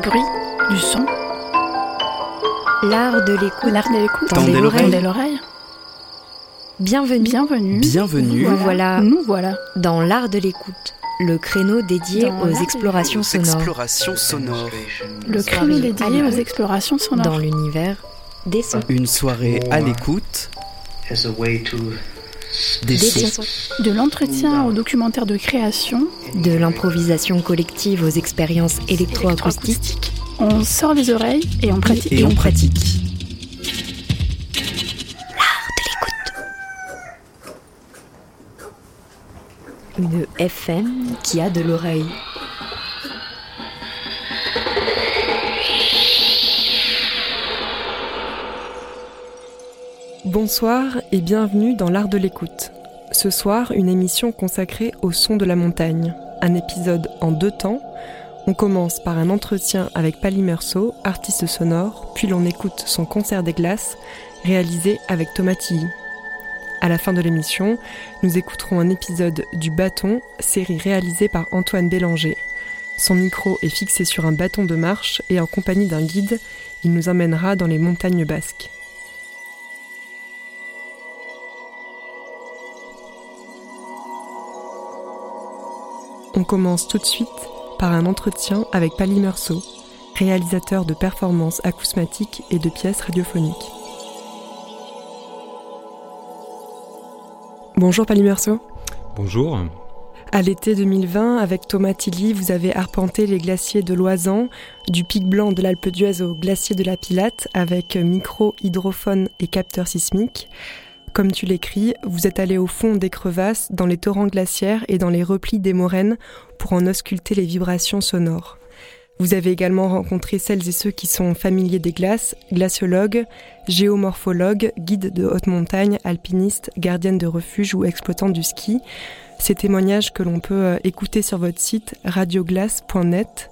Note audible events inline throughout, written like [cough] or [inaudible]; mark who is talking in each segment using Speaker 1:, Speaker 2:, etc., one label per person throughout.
Speaker 1: Des bruits, du son.
Speaker 2: L'art de l'écoute.
Speaker 1: L'art de l'écoute.
Speaker 3: Tendez l'oreille.
Speaker 1: Tendez l'oreille.
Speaker 2: Bienvenue.
Speaker 1: Bienvenue.
Speaker 3: Bienvenue.
Speaker 2: Nous voilà
Speaker 1: Nous voilà.
Speaker 2: dans l'art de l'écoute, le créneau dédié
Speaker 1: Dans
Speaker 2: aux explorations sonores
Speaker 3: explorations sonores.
Speaker 1: Le créneau dédié aux explorations sonores.
Speaker 2: dans l'univers des sons.
Speaker 3: Une soirée à l'écoute
Speaker 4: as a way to
Speaker 1: De l'entretien au documentaire de création,
Speaker 2: De l'improvisation collective aux expériences électroacoustiques.
Speaker 1: on sort les oreilles et on pratique.
Speaker 3: Et on pratique.
Speaker 2: Une FM qui a de l'oreille.
Speaker 5: Bonsoir et bienvenue dans l'art de l'écoute. Ce soir, une émission consacrée au son de la montagne. Un épisode en deux temps. On commence par un entretien avec Pali artiste sonore, puis l'on écoute son concert des glaces, réalisé avec Thomas Tilly. À la fin de l'émission, nous écouterons un épisode du Bâton, série réalisée par Antoine Bélanger. Son micro est fixé sur un bâton de marche et en compagnie d'un guide, il nous emmènera dans les montagnes basques. On commence tout de suite par un entretien avec Pali réalisateur de performances acousmatiques et de pièces radiophoniques. Bonjour Pali.
Speaker 6: Bonjour.
Speaker 5: À l'été 2020, avec Thomas Tilly, vous avez arpenté les glaciers de l'Oisan, du pic blanc de l'Alpe d'Huez au glacier de la Pilate, avec micro, hydrophone et capteur sismique. Comme tu l'écris, vous êtes allé au fond des crevasses, dans les torrents glaciaires et dans les replis des moraines pour en ausculter les vibrations sonores. Vous avez également rencontré celles et ceux qui sont familiers des glaces, glaciologues, géomorphologues, guides de haute montagne, alpinistes, gardiennes de refuge ou exploitants du ski. Ces témoignages que l'on peut euh, écouter sur votre site radioglace.net.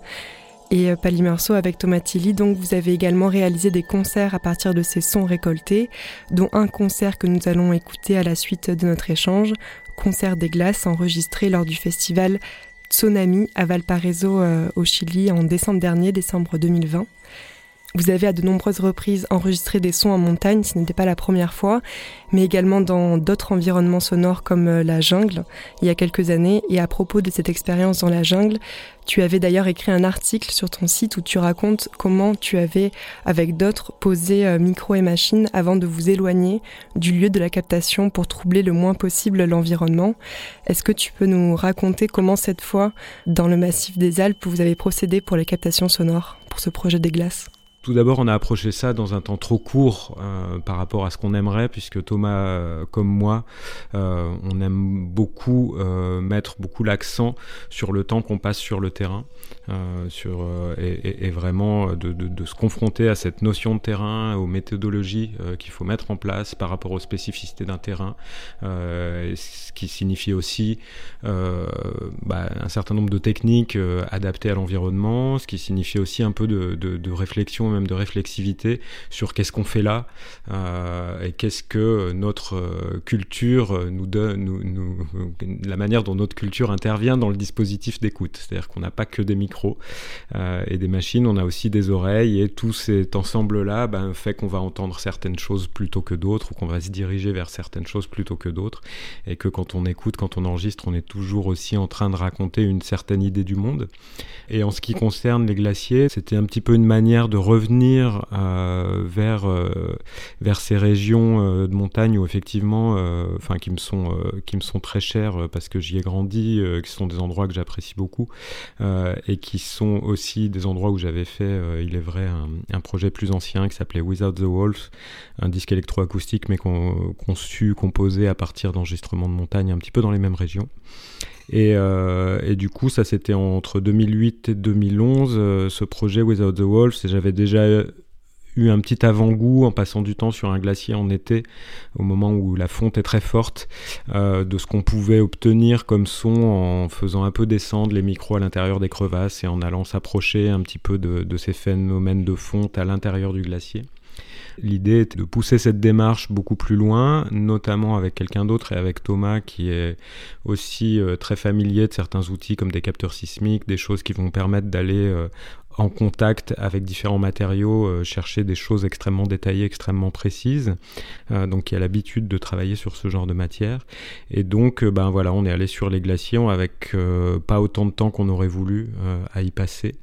Speaker 5: Et euh, Pali Merceau avec Thomas Tilly, donc vous avez également réalisé des concerts à partir de ces sons récoltés, dont un concert que nous allons écouter à la suite de notre échange, concert des glaces enregistré lors du festival Tsunami à Valparaiso euh, au Chili en décembre dernier, décembre 2020. Vous avez à de nombreuses reprises enregistré des sons en montagne, ce n'était pas la première fois, mais également dans d'autres environnements sonores comme euh, la jungle il y a quelques années. Et à propos de cette expérience dans la jungle, tu avais d'ailleurs écrit un article sur ton site où tu racontes comment tu avais, avec d'autres, posé euh, micro et machine avant de vous éloigner du lieu de la captation pour troubler le moins possible l'environnement. Est-ce que tu peux nous raconter comment cette fois, dans le massif des Alpes, vous avez procédé pour les captations sonores, pour ce projet des glaces?
Speaker 6: Tout d'abord, on a approché ça dans un temps trop court euh, par rapport à ce qu'on aimerait, puisque Thomas, euh, comme moi, euh, on aime beaucoup mettre beaucoup l'accent sur le temps qu'on passe sur le terrain, sur, et, vraiment de, se confronter à cette notion de terrain, aux méthodologies qu'il faut mettre en place par rapport aux spécificités d'un terrain, ce qui signifie aussi bah, un certain nombre de techniques adaptées à l'environnement, ce qui signifie aussi un peu de- de réflexion, de réflexivité sur qu'est-ce qu'on fait là euh, et qu'est-ce que notre euh, culture nous donne, la manière dont notre culture intervient dans le dispositif d'écoute. C'est-à-dire qu'on n'a pas que des micros euh, et des machines, on a aussi des oreilles et tout cet ensemble-là ben, fait qu'on va entendre certaines choses plutôt que d'autres ou qu'on va se diriger vers certaines choses plutôt que d'autres et que quand on écoute, quand on enregistre, on est toujours aussi en train de raconter une certaine idée du monde. Et en ce qui concerne les glaciers, c'était un petit peu une manière de revenir euh, vers, euh, vers ces régions euh, de montagne où effectivement, enfin qui me sont qui me sont très chères parce que j'y ai grandi, qui sont des endroits que j'apprécie beaucoup et qui sont aussi des endroits où j'avais fait, il est vrai, un, projet plus ancien qui s'appelait Without the Walls, un disque électroacoustique mais con- conçu, composé à partir d'enregistrements de montagne un petit peu dans les mêmes régions. Et, euh, et du coup, ça c'était entre 2008 et 2011, euh, ce projet Without the Walls, et j'avais déjà eu un petit avant-goût en passant du temps sur un glacier en été, au moment où la fonte est très forte, euh, de ce qu'on pouvait obtenir comme son en faisant un peu descendre les micros à l'intérieur des crevasses et en allant s'approcher un petit peu de ces phénomènes de fonte à l'intérieur du glacier. L'idée était de pousser cette démarche beaucoup plus loin, notamment avec quelqu'un d'autre et avec Thomas qui est aussi euh, très familier de certains outils comme des capteurs sismiques, des choses qui vont permettre d'aller euh, en contact avec différents matériaux, chercher des choses extrêmement détaillées, extrêmement précises. donc qui a l'habitude de travailler sur ce genre de matière. Et donc, ben voilà, on est allé sur les glaciers avec pas autant de temps qu'on aurait voulu à y passer,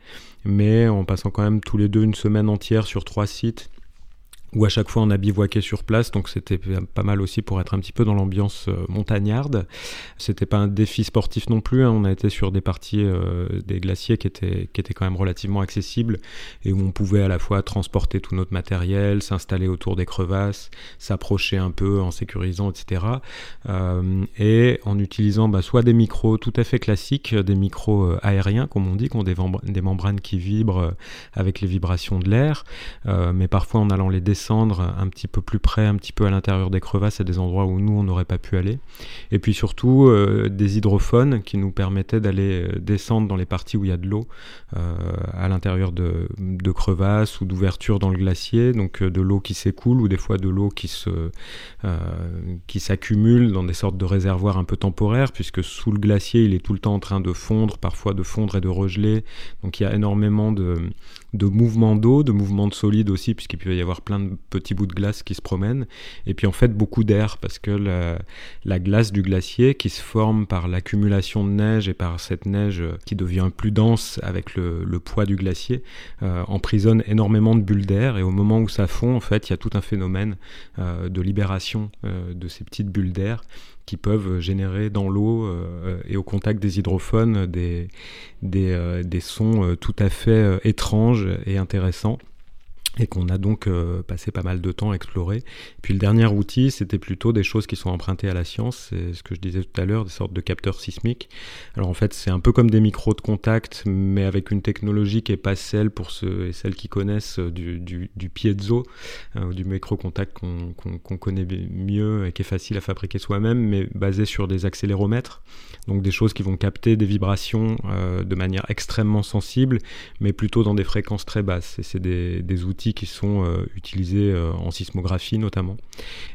Speaker 6: mais en passant quand même tous les deux une semaine entière sur trois sites où à chaque fois on a bivouaqué sur place, donc c'était pas mal aussi pour être un petit peu dans l'ambiance euh, montagnarde. C'était pas un défi sportif non plus, hein. on a été sur des parties euh, des glaciers qui étaient, qui étaient quand même relativement accessibles et où on pouvait à la fois transporter tout notre matériel, s'installer autour des crevasses, s'approcher un peu en sécurisant, etc. Euh, et en utilisant bah, soit des micros tout à fait classiques, des micros aériens comme on dit, qui ont des, des membranes qui vibrent avec les vibrations de l'air, mais parfois en allant les descendre un petit peu plus près, un petit peu à l'intérieur des crevasses, à des endroits où nous, on n'aurait pas pu aller. Et puis surtout, euh, des hydrophones qui nous permettaient d'aller euh, descendre dans les parties où il y a de l'eau, euh, à l'intérieur de, crevasses ou d'ouvertures dans le glacier, donc de l'eau qui s'écoule ou des fois de l'eau qui se qui s'accumule dans des sortes de réservoirs un peu temporaires, puisque sous le glacier, il est tout le temps en train de fondre, parfois de fondre et de regeler. Donc il y a énormément de, de mouvements d'eau, de mouvements de solide aussi, puisqu'il peut y avoir plein de petits bouts de glace qui se promènent. Et puis en fait beaucoup d'air, parce que la, glace du glacier qui se forme par l'accumulation de neige et par cette neige qui devient plus dense avec le, poids du glacier, euh, emprisonne énormément de bulles d'air. Et au moment où ça fond, en fait, il y a tout un phénomène euh, de libération euh, de ces petites bulles d'air qui peuvent générer dans l'eau euh, et au contact des hydrophones des, euh, sons euh, tout à fait étranges et intéressants et qu'on a donc euh, passé pas mal de temps à explorer. Puis le dernier outil, c'était plutôt des choses qui sont empruntées à la science, c'est ce que je disais tout à l'heure, des sortes de capteurs sismiques. Alors en fait, c'est un peu comme des micros de contact, mais avec une technologie qui n'est pas celle, pour ceux et celles qui connaissent, euh, du, du, du piezo, euh, du micro-contact qu'on connaît mieux et qui est facile à fabriquer soi-même, mais basé sur des accéléromètres, donc des choses qui vont capter des vibrations de manière extrêmement sensible, mais plutôt dans des fréquences très basses. Et c'est des, des outils qui sont euh, utilisés euh, en sismographie notamment.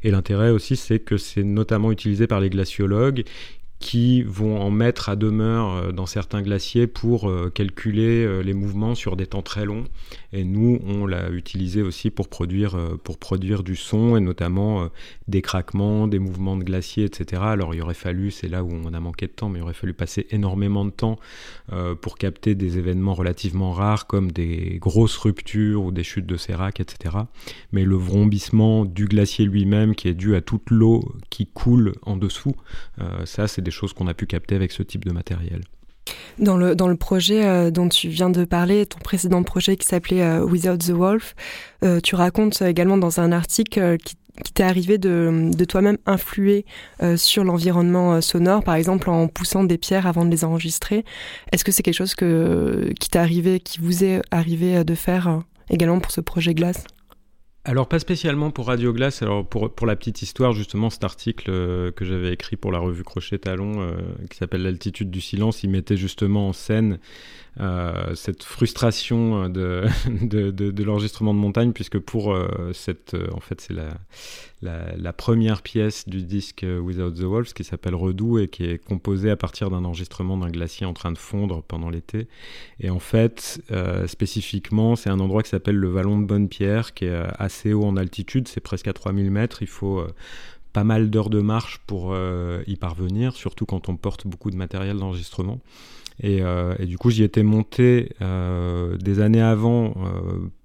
Speaker 6: Et l'intérêt aussi, c'est que c'est notamment utilisé par les glaciologues qui vont en mettre à demeure euh, dans certains glaciers pour calculer les mouvements sur des temps très longs et nous, on l'a utilisé aussi pour produire, euh, pour produire du son et notamment euh, des craquements, des mouvements de glacier, etc. Alors il aurait fallu, c'est là où on a manqué de temps, mais il aurait fallu passer énormément de temps euh, pour capter des événements relativement rares comme des grosses ruptures ou des chutes de sérac, etc. Mais le vrombissement du glacier lui-même qui est dû à toute l'eau qui coule en dessous, ça c'est des choses qu'on a pu capter avec ce type de matériel.
Speaker 5: Dans le, dans le projet euh, dont tu viens de parler, ton précédent projet qui s'appelait euh, Without the Wolf, euh, tu racontes également dans un article qui, t'est arrivé de, de toi-même influer sur l'environnement sonore, par exemple en poussant des pierres avant de les enregistrer. Est-ce que c'est quelque chose qui t'est arrivé, qui vous est arrivé de faire également pour ce projet Glace?
Speaker 6: Alors pas spécialement pour Radio Glace. Alors pour, pour la petite histoire, justement, cet article euh, que j'avais écrit pour la revue Crochet Talon, euh, qui s'appelle L'altitude du silence, il mettait justement en scène cette frustration [laughs] de, de, l'enregistrement de montagne, puisque pour cette, en fait, c'est la, première pièce du disque Without the Wolves qui s'appelle Redoux et qui est composée à partir d'un enregistrement d'un glacier en train de fondre pendant l'été. Et en fait, spécifiquement, c'est un endroit qui s'appelle le Vallon de Bonne-Pierre, qui est assez haut en altitude, c'est presque à 3000 mètres. Il faut euh, pas mal d'heures de marche pour euh, y parvenir, surtout quand on porte beaucoup de matériel d'enregistrement. Et, euh, et, du coup, j'y étais monté des années avant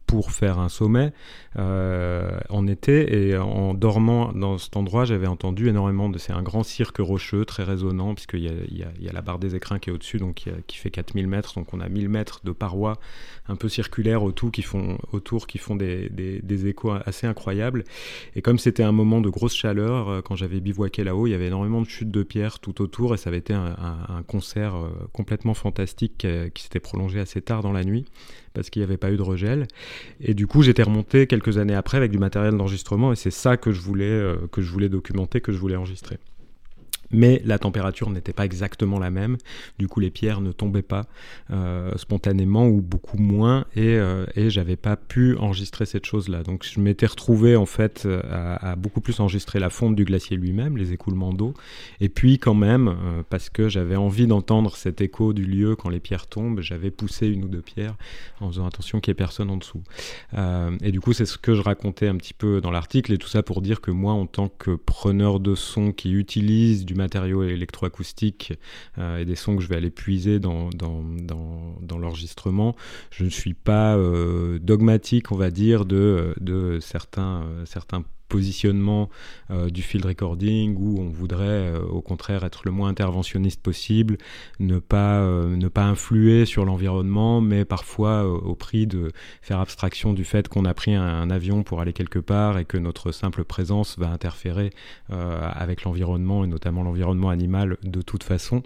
Speaker 6: pour faire un sommet euh, en été. Et en dormant dans cet endroit j'avais entendu énormément de c'est un grand cirque rocheux très résonnant puisqu'il y a, il y, a, la barre des écrins qui est au-dessus donc qui, fait 4000 mètres. Donc on a 1000 mètres de parois un peu circulaires autour qui font, autour, qui font des, des, échos assez incroyables. Et comme c'était un moment de grosse chaleur euh, quand j'avais bivouaqué là-haut il y avait énormément de chutes de pierres tout autour et ça avait été un, concert euh, complètement fantastique qui, qui s'était prolongé assez tard dans la nuit parce qu'il n'y avait pas eu de regel. Et du coup, j'étais remonté quelques années après avec du matériel d'enregistrement et c'est ça que je voulais, euh, que je voulais documenter, que je voulais enregistrer. Mais la température n'était pas exactement la même. Du coup, les pierres ne tombaient pas euh, spontanément ou beaucoup moins, et, euh, et j'avais pas pu enregistrer cette chose-là. Donc, je m'étais retrouvé en fait à, beaucoup plus enregistrer la fonte du glacier lui-même, les écoulements d'eau, et puis quand même, euh, parce que j'avais envie d'entendre cet écho du lieu quand les pierres tombent, j'avais poussé une ou deux pierres en faisant attention qu'il n'y ait personne en dessous. et du coup, c'est ce que je racontais un petit peu dans l'article, et tout ça pour dire que moi, en tant que preneur de son qui utilise du matériaux électroacoustiques euh, et des sons que je vais aller puiser dans, dans, l'enregistrement. Je ne suis pas euh, dogmatique, on va dire, de, de certains, euh, certains positionnement euh, du field recording où on voudrait euh, au contraire être le moins interventionniste possible, ne pas, euh, ne pas influer sur l'environnement, mais parfois au prix de faire abstraction du fait qu'on a pris un, avion pour aller quelque part et que notre simple présence va interférer avec l'environnement et notamment l'environnement animal de toute façon.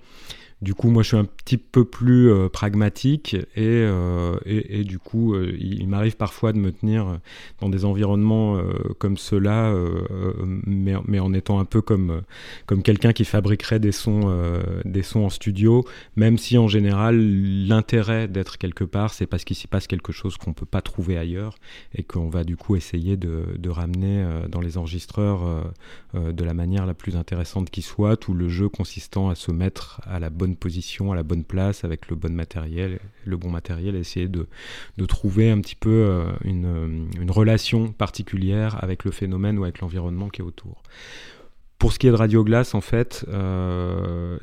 Speaker 6: Du coup, moi, je suis un petit peu plus euh, pragmatique et, euh, et, et, du coup, euh, il, m'arrive parfois de me tenir dans des environnements comme ceux-là, mais, mais, en étant un peu comme, comme quelqu'un qui fabriquerait des sons, des sons en studio, même si en général, l'intérêt d'être quelque part, c'est parce qu'il s'y passe quelque chose qu'on ne peut pas trouver ailleurs et qu'on va du coup essayer de, de ramener dans les enregistreurs de la manière la plus intéressante qui soit, tout le jeu consistant à se mettre à la bonne position, à la bonne place, avec le bon matériel, le bon matériel, essayer de, trouver un petit peu euh, une, une relation particulière avec le phénomène ou avec l'environnement qui est autour. Pour ce qui est de Radio Glace, en fait, euh,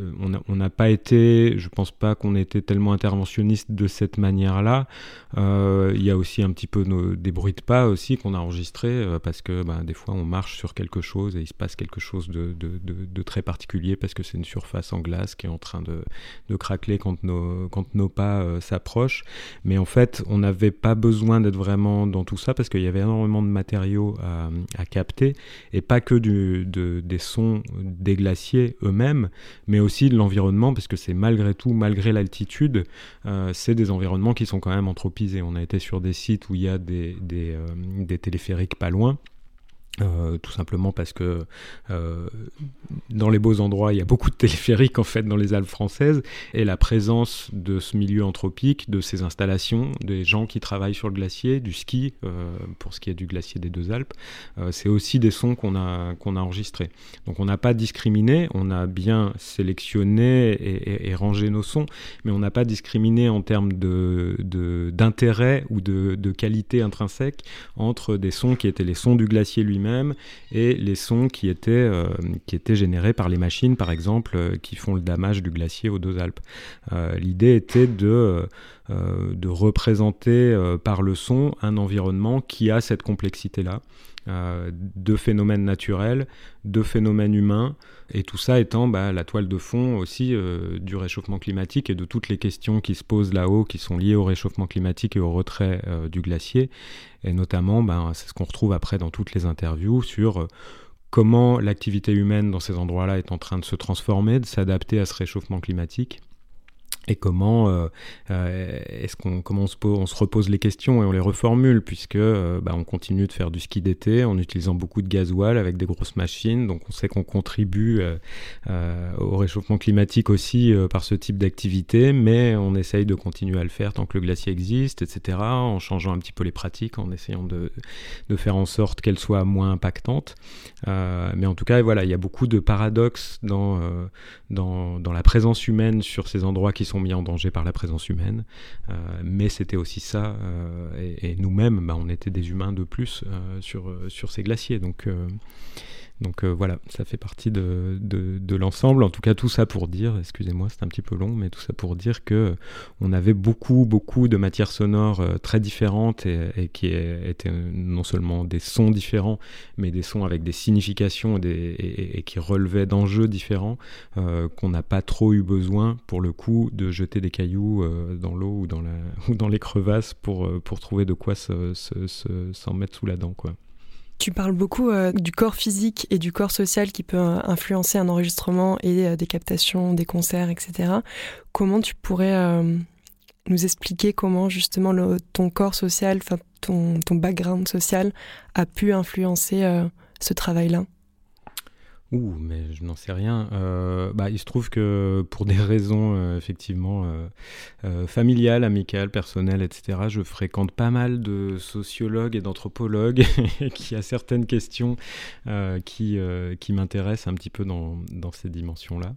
Speaker 6: on n'a pas été, je pense pas qu'on ait été tellement interventionniste de cette manière-là. Euh, il y a aussi un petit peu nos, des bruits de pas aussi qu'on a enregistrés euh, parce que ben, des fois on marche sur quelque chose et il se passe quelque chose de, très particulier parce que c'est une surface en glace qui est en train de, craqueler quand nos, quand nos pas euh, s'approchent. Mais en fait, on n'avait pas besoin d'être vraiment dans tout ça parce qu'il y avait énormément de matériaux à, à capter et pas que du, de, des sont des glaciers eux-mêmes, mais aussi de l'environnement, parce que c'est malgré tout, malgré l'altitude, euh, c'est des environnements qui sont quand même anthropisés. On a été sur des sites où il y a des, euh, téléphériques pas loin. Euh, tout simplement parce que euh, dans les beaux endroits, il y a beaucoup de téléphériques en fait dans les Alpes françaises et la présence de ce milieu anthropique, de ces installations, des gens qui travaillent sur le glacier, du ski euh, pour ce qui est du glacier des deux Alpes, c'est aussi des sons qu'on a qu'on a enregistrés. Donc on n'a pas discriminé, on a bien sélectionné et, rangé nos sons, mais on n'a pas discriminé en termes de d'intérêt ou de, de qualité intrinsèque entre des sons qui étaient les sons du glacier lui-même et les sons qui étaient, euh, qui étaient générés par les machines, par exemple, euh, qui font le damage du glacier aux deux Alpes. Euh, l'idée était de, de représenter par le son un environnement qui a cette complexité-là. De phénomènes naturels, de phénomènes humains, et tout ça étant bah, la toile de fond aussi du réchauffement climatique et de toutes les questions qui se posent là-haut qui sont liées au réchauffement climatique et au retrait du glacier. Et notamment, ben, c'est ce qu'on retrouve après dans toutes les interviews sur euh, comment l'activité humaine dans ces endroits-là est en train de se transformer, de s'adapter à ce réchauffement climatique et comment euh, euh, est-ce qu'on comment on se, repose les questions et on les reformule puisque euh, bah, on continue de faire du ski d'été en utilisant beaucoup de gasoil avec des grosses machines. Donc on sait qu'on contribue au réchauffement climatique aussi par ce type d'activité mais on essaye de continuer à le faire tant que le glacier existe etc en changeant un petit peu les pratiques en essayant de, faire en sorte qu'elles soient moins impactantes. Mais en tout cas voilà il y a beaucoup de paradoxes dans, dans la présence humaine sur ces endroits qui sont mis en danger par la présence humaine. Euh, mais c'était aussi ça, euh, et, nous-mêmes, bah, on était des humains de plus euh, sur, sur ces glaciers. Donc donc euh, voilà, ça fait partie de, l'ensemble. En tout cas, tout ça pour dire, excusez-moi, c'est un petit peu long, mais tout ça pour dire que on avait beaucoup, beaucoup de matières sonores euh, très différentes et, qui étaient non seulement des sons différents, mais des sons avec des significations et, qui relevaient d'enjeux différents euh, qu'on n'a pas trop eu besoin, pour le coup, de jeter des cailloux dans l'eau [laughs] ou, dans les crevasses pour, trouver de quoi s'en se, se, mettre sous la dent, quoi.
Speaker 5: Tu parles beaucoup euh, du corps physique et du corps social qui peut euh, influencer un enregistrement et euh, des captations, des concerts, etc. Comment tu pourrais nous expliquer comment justement ton corps social, ton, ton background social a pu influencer ce travail-là?
Speaker 6: Ouh, mais je n'en sais rien. Euh, bah, il se trouve que pour des raisons euh, effectivement euh, familiales, amicales, personnelles, etc., je fréquente pas mal de sociologues et d'anthropologues [laughs] qui a certaines questions qui, qui m'intéressent un petit peu dans, dans ces dimensions-là.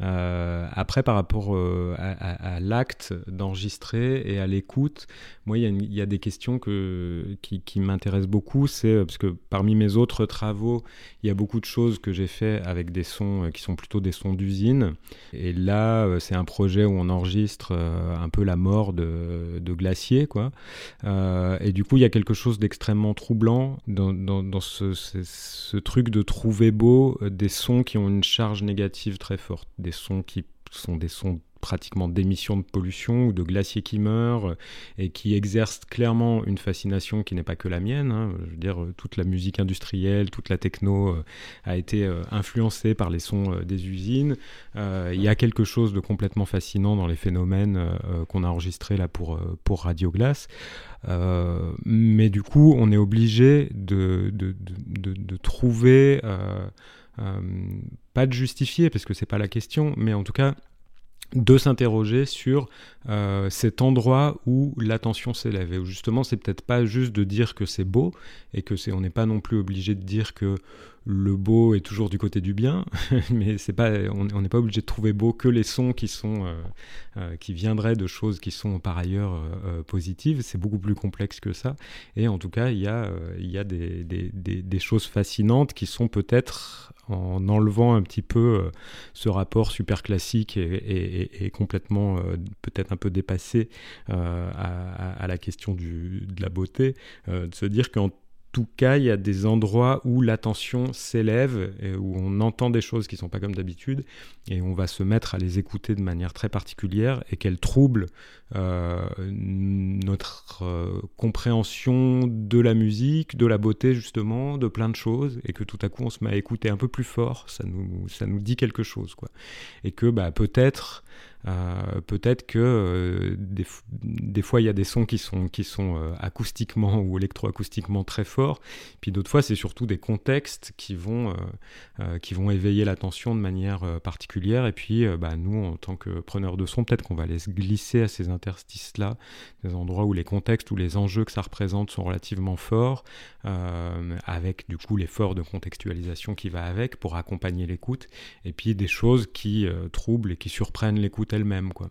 Speaker 6: Après, par rapport à, l'acte d'enregistrer et à l'écoute, moi, il y, a des questions que, qui, m'intéressent beaucoup. C'est parce que parmi mes autres travaux, il y a beaucoup de choses que j'ai fait avec des sons qui sont plutôt des sons d'usine. Et là, c'est un projet où on enregistre un peu la mort de, de glaciers, quoi. et du coup, il y a quelque chose d'extrêmement troublant dans, dans, ce, truc de trouver beau des sons qui ont une charge négative très forte des sons qui sont des sons pratiquement d'émissions de pollution ou de glaciers qui meurent et qui exercent clairement une fascination qui n'est pas que la mienne. Hein. Je veux dire, toute la musique industrielle, toute la techno euh, a été euh, influencée par les sons euh, des usines. Il y a quelque chose de complètement fascinant dans les phénomènes qu'on a enregistrés là pour, Radio Glace. mais du coup, on est obligé de, de, trouver euh, pas de justifier, parce que c'est pas la question, mais en tout cas de s'interroger sur euh, cet endroit où l'attention s'élève. Et justement c'est peut-être pas juste de dire que c'est beau et que c'est on n'est pas non plus obligé de dire que le beau est toujours du côté du bien [laughs] mais c'est pas on n'est pas obligé de trouver beau que les sons qui sont euh, qui viendraient de choses qui sont par ailleurs positives. C'est beaucoup plus complexe que ça. Et en tout cas il y a il y a des, des, des choses fascinantes qui sont peut-être en enlevant un petit peu euh, ce rapport super classique et, complètement euh, peut-être un peu dépassé euh, à, la question de la beauté, de se dire qu'en tout cas, il y a des endroits où l'attention s'élève, où on entend des choses qui ne sont pas comme d'habitude, et on va se mettre à les écouter de manière très particulière, et qu'elles troublent euh, notre euh, compréhension de la musique, de la beauté justement, de plein de choses, et que tout à coup on se met à écouter un peu plus fort, ça nous, ça nous dit quelque chose. Quoi. Et que bah, peut-être euh, peut-être que euh, des, fois il y a des sons qui sont, euh, acoustiquement ou électroacoustiquement très forts, puis d'autres fois c'est surtout des contextes qui vont, qui vont éveiller l'attention de manière particulière. Et puis bah, nous, en tant que preneurs de son, peut-être qu'on va les glisser à ces interstices-là, des endroits où les contextes ou les enjeux que ça représente sont relativement forts, avec du coup l'effort de contextualisation qui va avec pour accompagner l'écoute, et puis des choses qui troublent et qui surprennent l'écoute elle-même. Quoi.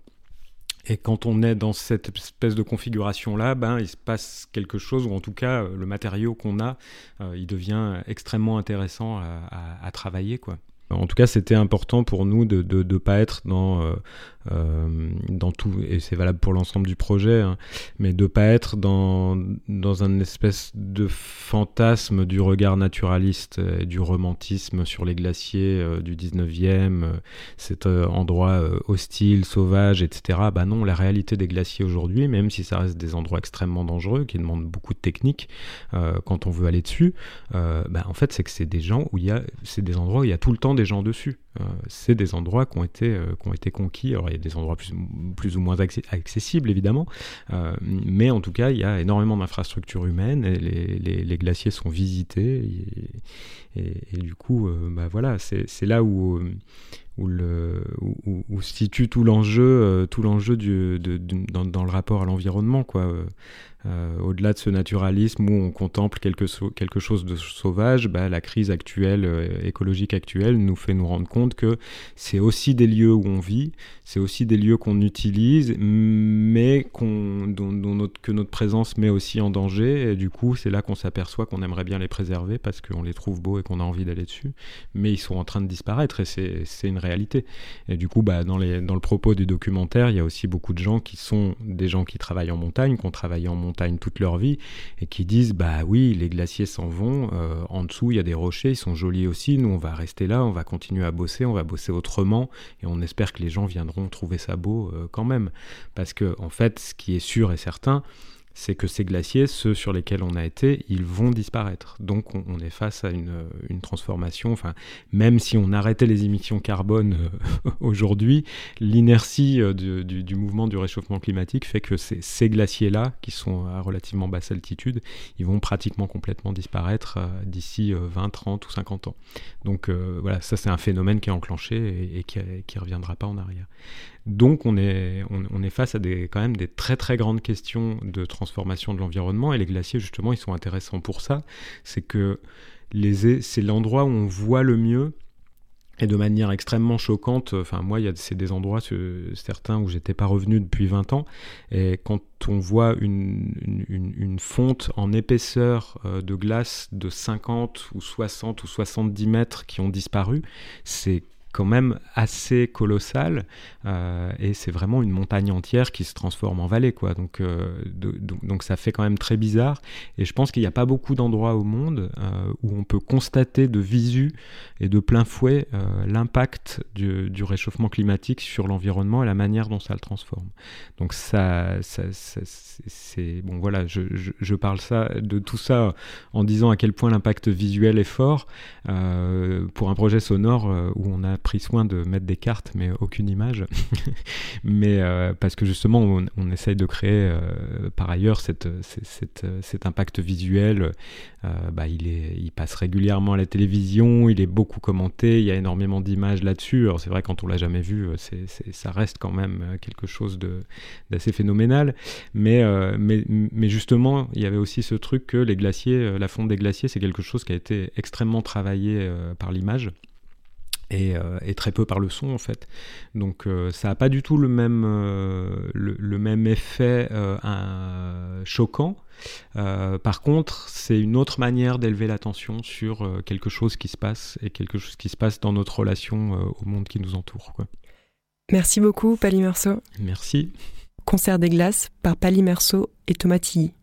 Speaker 6: Et quand on est dans cette espèce de configuration-là, ben, il se passe quelque chose, ou en tout cas, le matériau qu'on a, euh, il devient extrêmement intéressant à, travailler. Quoi. En tout cas, c'était important pour nous de ne pas être dans, euh, euh, dans tout, et c'est valable pour l'ensemble du projet, hein, mais de ne pas être dans, dans un espèce de fantasme du regard naturaliste et du romantisme sur les glaciers euh, du 19e, cet endroit hostile, sauvage, etc. Bah non, la réalité des glaciers aujourd'hui, même si ça reste des endroits extrêmement dangereux, qui demandent beaucoup de technique quand on veut aller dessus, bah en fait, c'est que c'est des gens où il y a, c'est des endroits où il y a tout le temps des gens dessus. Euh, c'est des endroits qui ont été, euh, qui ont été conquis. Des endroits plus, plus ou moins accessibles évidemment, euh, mais en tout cas il y a énormément d'infrastructures humaines et les, glaciers sont visités et, du coup bah voilà c'est là où où, se situe tout l'enjeu tout l'enjeu dans, dans, le rapport à l'environnement quoi euh, au-delà de ce naturalisme où on contemple quelque, quelque chose de sauvage, bah, la crise actuelle, euh, écologique actuelle, nous fait nous rendre compte que c'est aussi des lieux où on vit, c'est aussi des lieux qu'on utilise, mais dont, que notre présence met aussi en danger. Et du coup, c'est là qu'on s'aperçoit qu'on aimerait bien les préserver parce qu'on les trouve beaux et qu'on a envie d'aller dessus. Mais ils sont en train de disparaître et c'est une réalité. Et du coup, bah, dans, les, dans le propos du documentaire, il y a aussi beaucoup de gens qui sont des gens qui travaillent en montagne, qui ont travaillé en montagne toute leur vie et qui disent bah oui, les glaciers s'en vont, euh, en dessous il y a des rochers, ils sont jolis aussi, nous on va rester là, on va continuer à bosser, on va bosser autrement et on espère que les gens viendront trouver ça beau euh, quand même. Parce que en fait, ce qui est sûr et certain, c'est que ces glaciers, ceux sur lesquels on a été, ils vont disparaître. Donc on, est face à une, transformation. Enfin, même si on arrêtait les émissions carbone euh, [laughs] aujourd'hui, l'inertie euh, du, mouvement du réchauffement climatique fait que ces, glaciers-là, qui sont à relativement basse altitude, ils vont pratiquement complètement disparaître euh, d'ici 20, 30 ou 50 ans. Donc voilà, ça c'est un phénomène qui est enclenché et, qui ne reviendra pas en arrière. Donc on est, face à quand même des très très grandes questions de transformation de l'environnement et les glaciers justement ils sont intéressants pour ça. C'est que c'est l'endroit où on voit le mieux et de manière extrêmement choquante. Enfin moi c'est des endroits certains où j'étais pas revenu depuis 20 ans et quand on voit une, une, fonte en épaisseur euh, de glace de 50 ou 60 ou 70 mètres qui ont disparu, c'est quand même assez colossal euh, et c'est vraiment une montagne entière qui se transforme en vallée quoi. Donc, euh, donc ça fait quand même très bizarre et je pense qu'il n'y a pas beaucoup d'endroits au monde euh, où on peut constater de visu et de plein fouet l'impact du, réchauffement climatique sur l'environnement et la manière dont ça le transforme. Donc ça, c'est bon voilà je, je, je, parle ça de tout ça en disant à quel point l'impact visuel est fort pour un projet sonore où on a pris soin de mettre des cartes, mais aucune image. [laughs] mais euh, parce que justement, on, essaye de créer euh, par ailleurs cet impact visuel. Euh, bah, il, passe régulièrement à la télévision, il est beaucoup commenté, il y a énormément d'images là-dessus. Alors c'est vrai, quand on l'a jamais vu, ça reste quand même quelque chose d'assez phénoménal. Mais, mais, mais justement, il y avait aussi ce truc que les glaciers, la fonte des glaciers, c'est quelque chose qui a été extrêmement travaillé par l'image. Euh, et, très peu par le son en fait. Donc euh, ça n'a pas du tout le même, euh, le, même effet choquant. par contre, c'est une autre manière d'élever l'attention sur quelque chose qui se passe et quelque chose qui se passe dans notre relation au monde qui nous entoure. Quoi.
Speaker 5: Merci beaucoup, Pali Merceau.
Speaker 6: Merci.
Speaker 5: Concert des glaces par Pali Merceau et Tomatilly.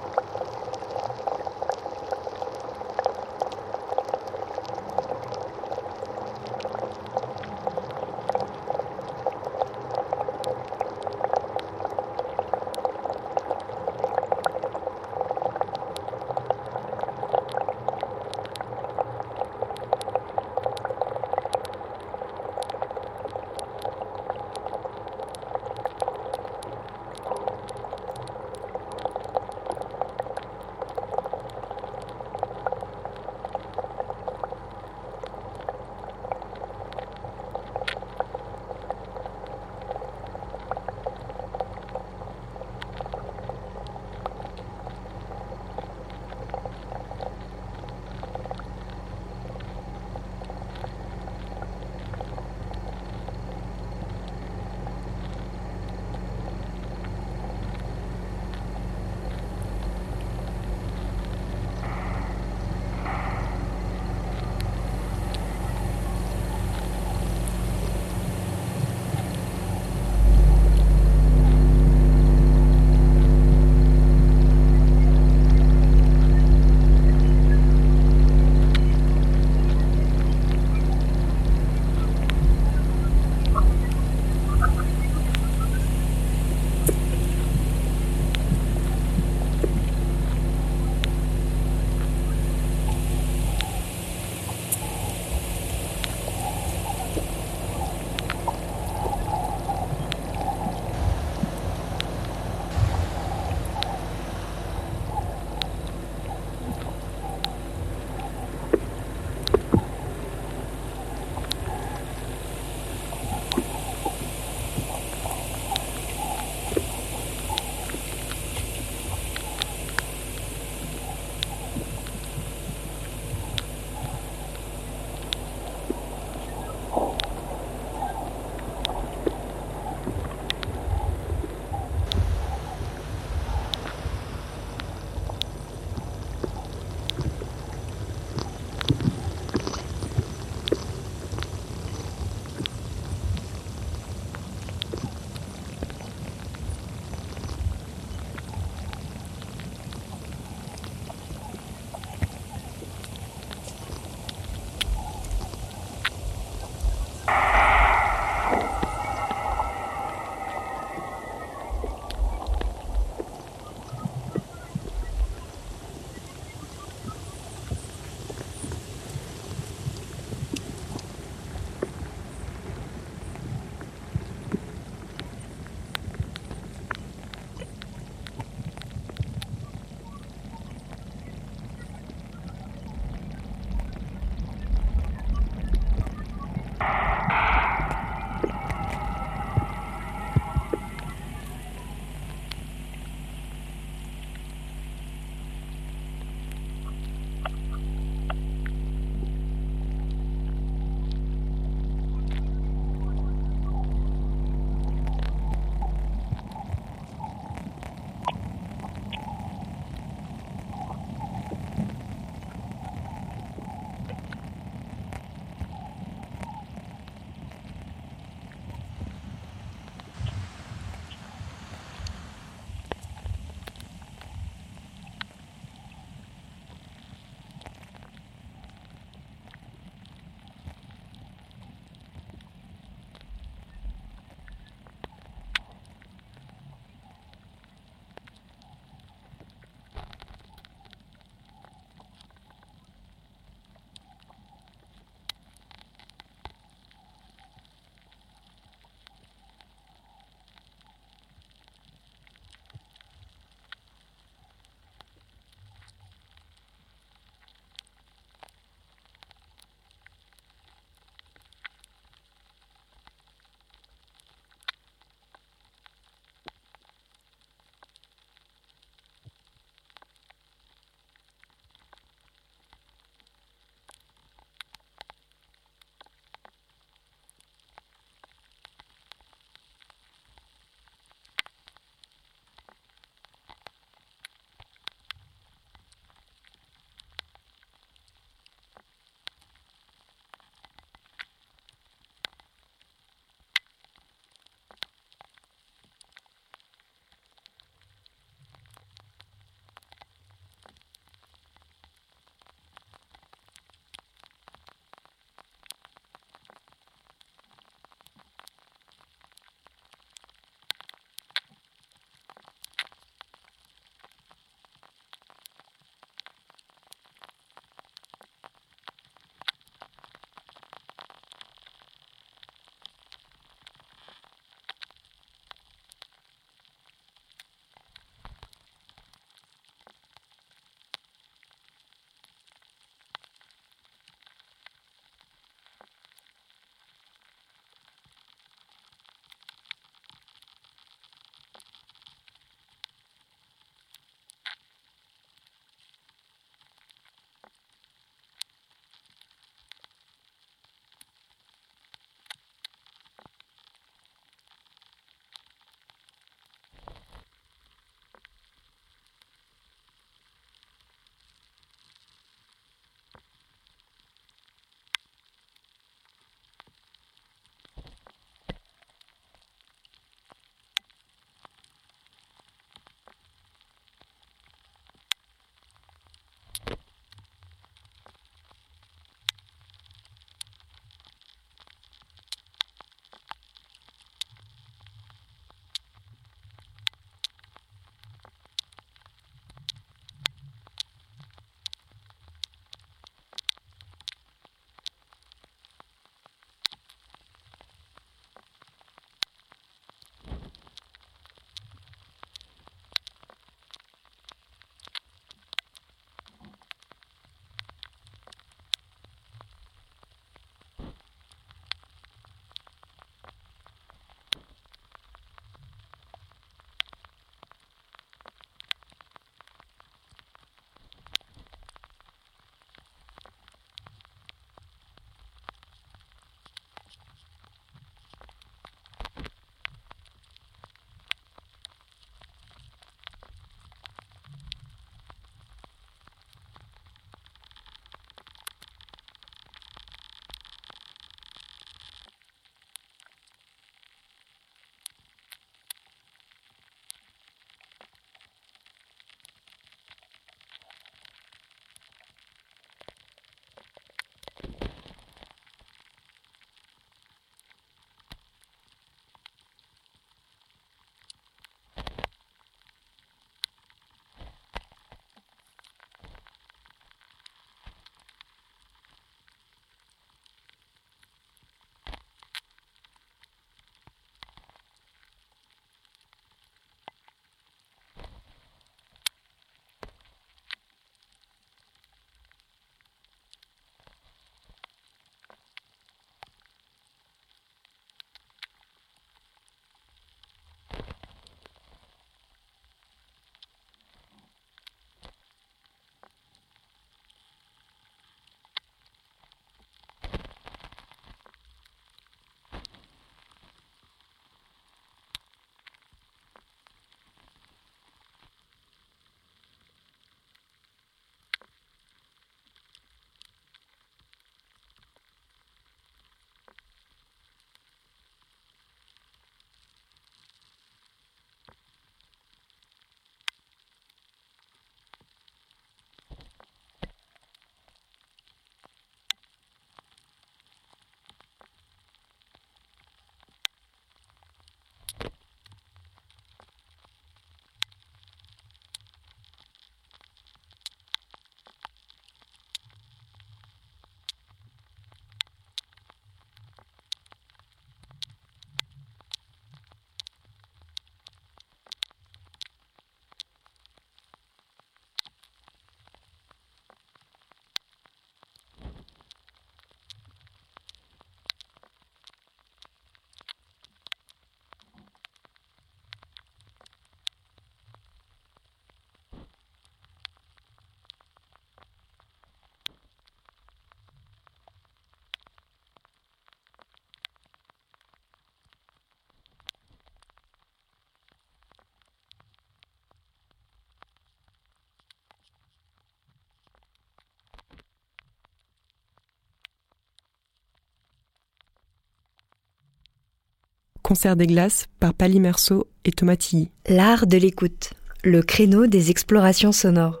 Speaker 5: Concert des glaces par Pali Merceau et Thomas Tilly.
Speaker 2: L'art de l'écoute, le créneau des explorations sonores.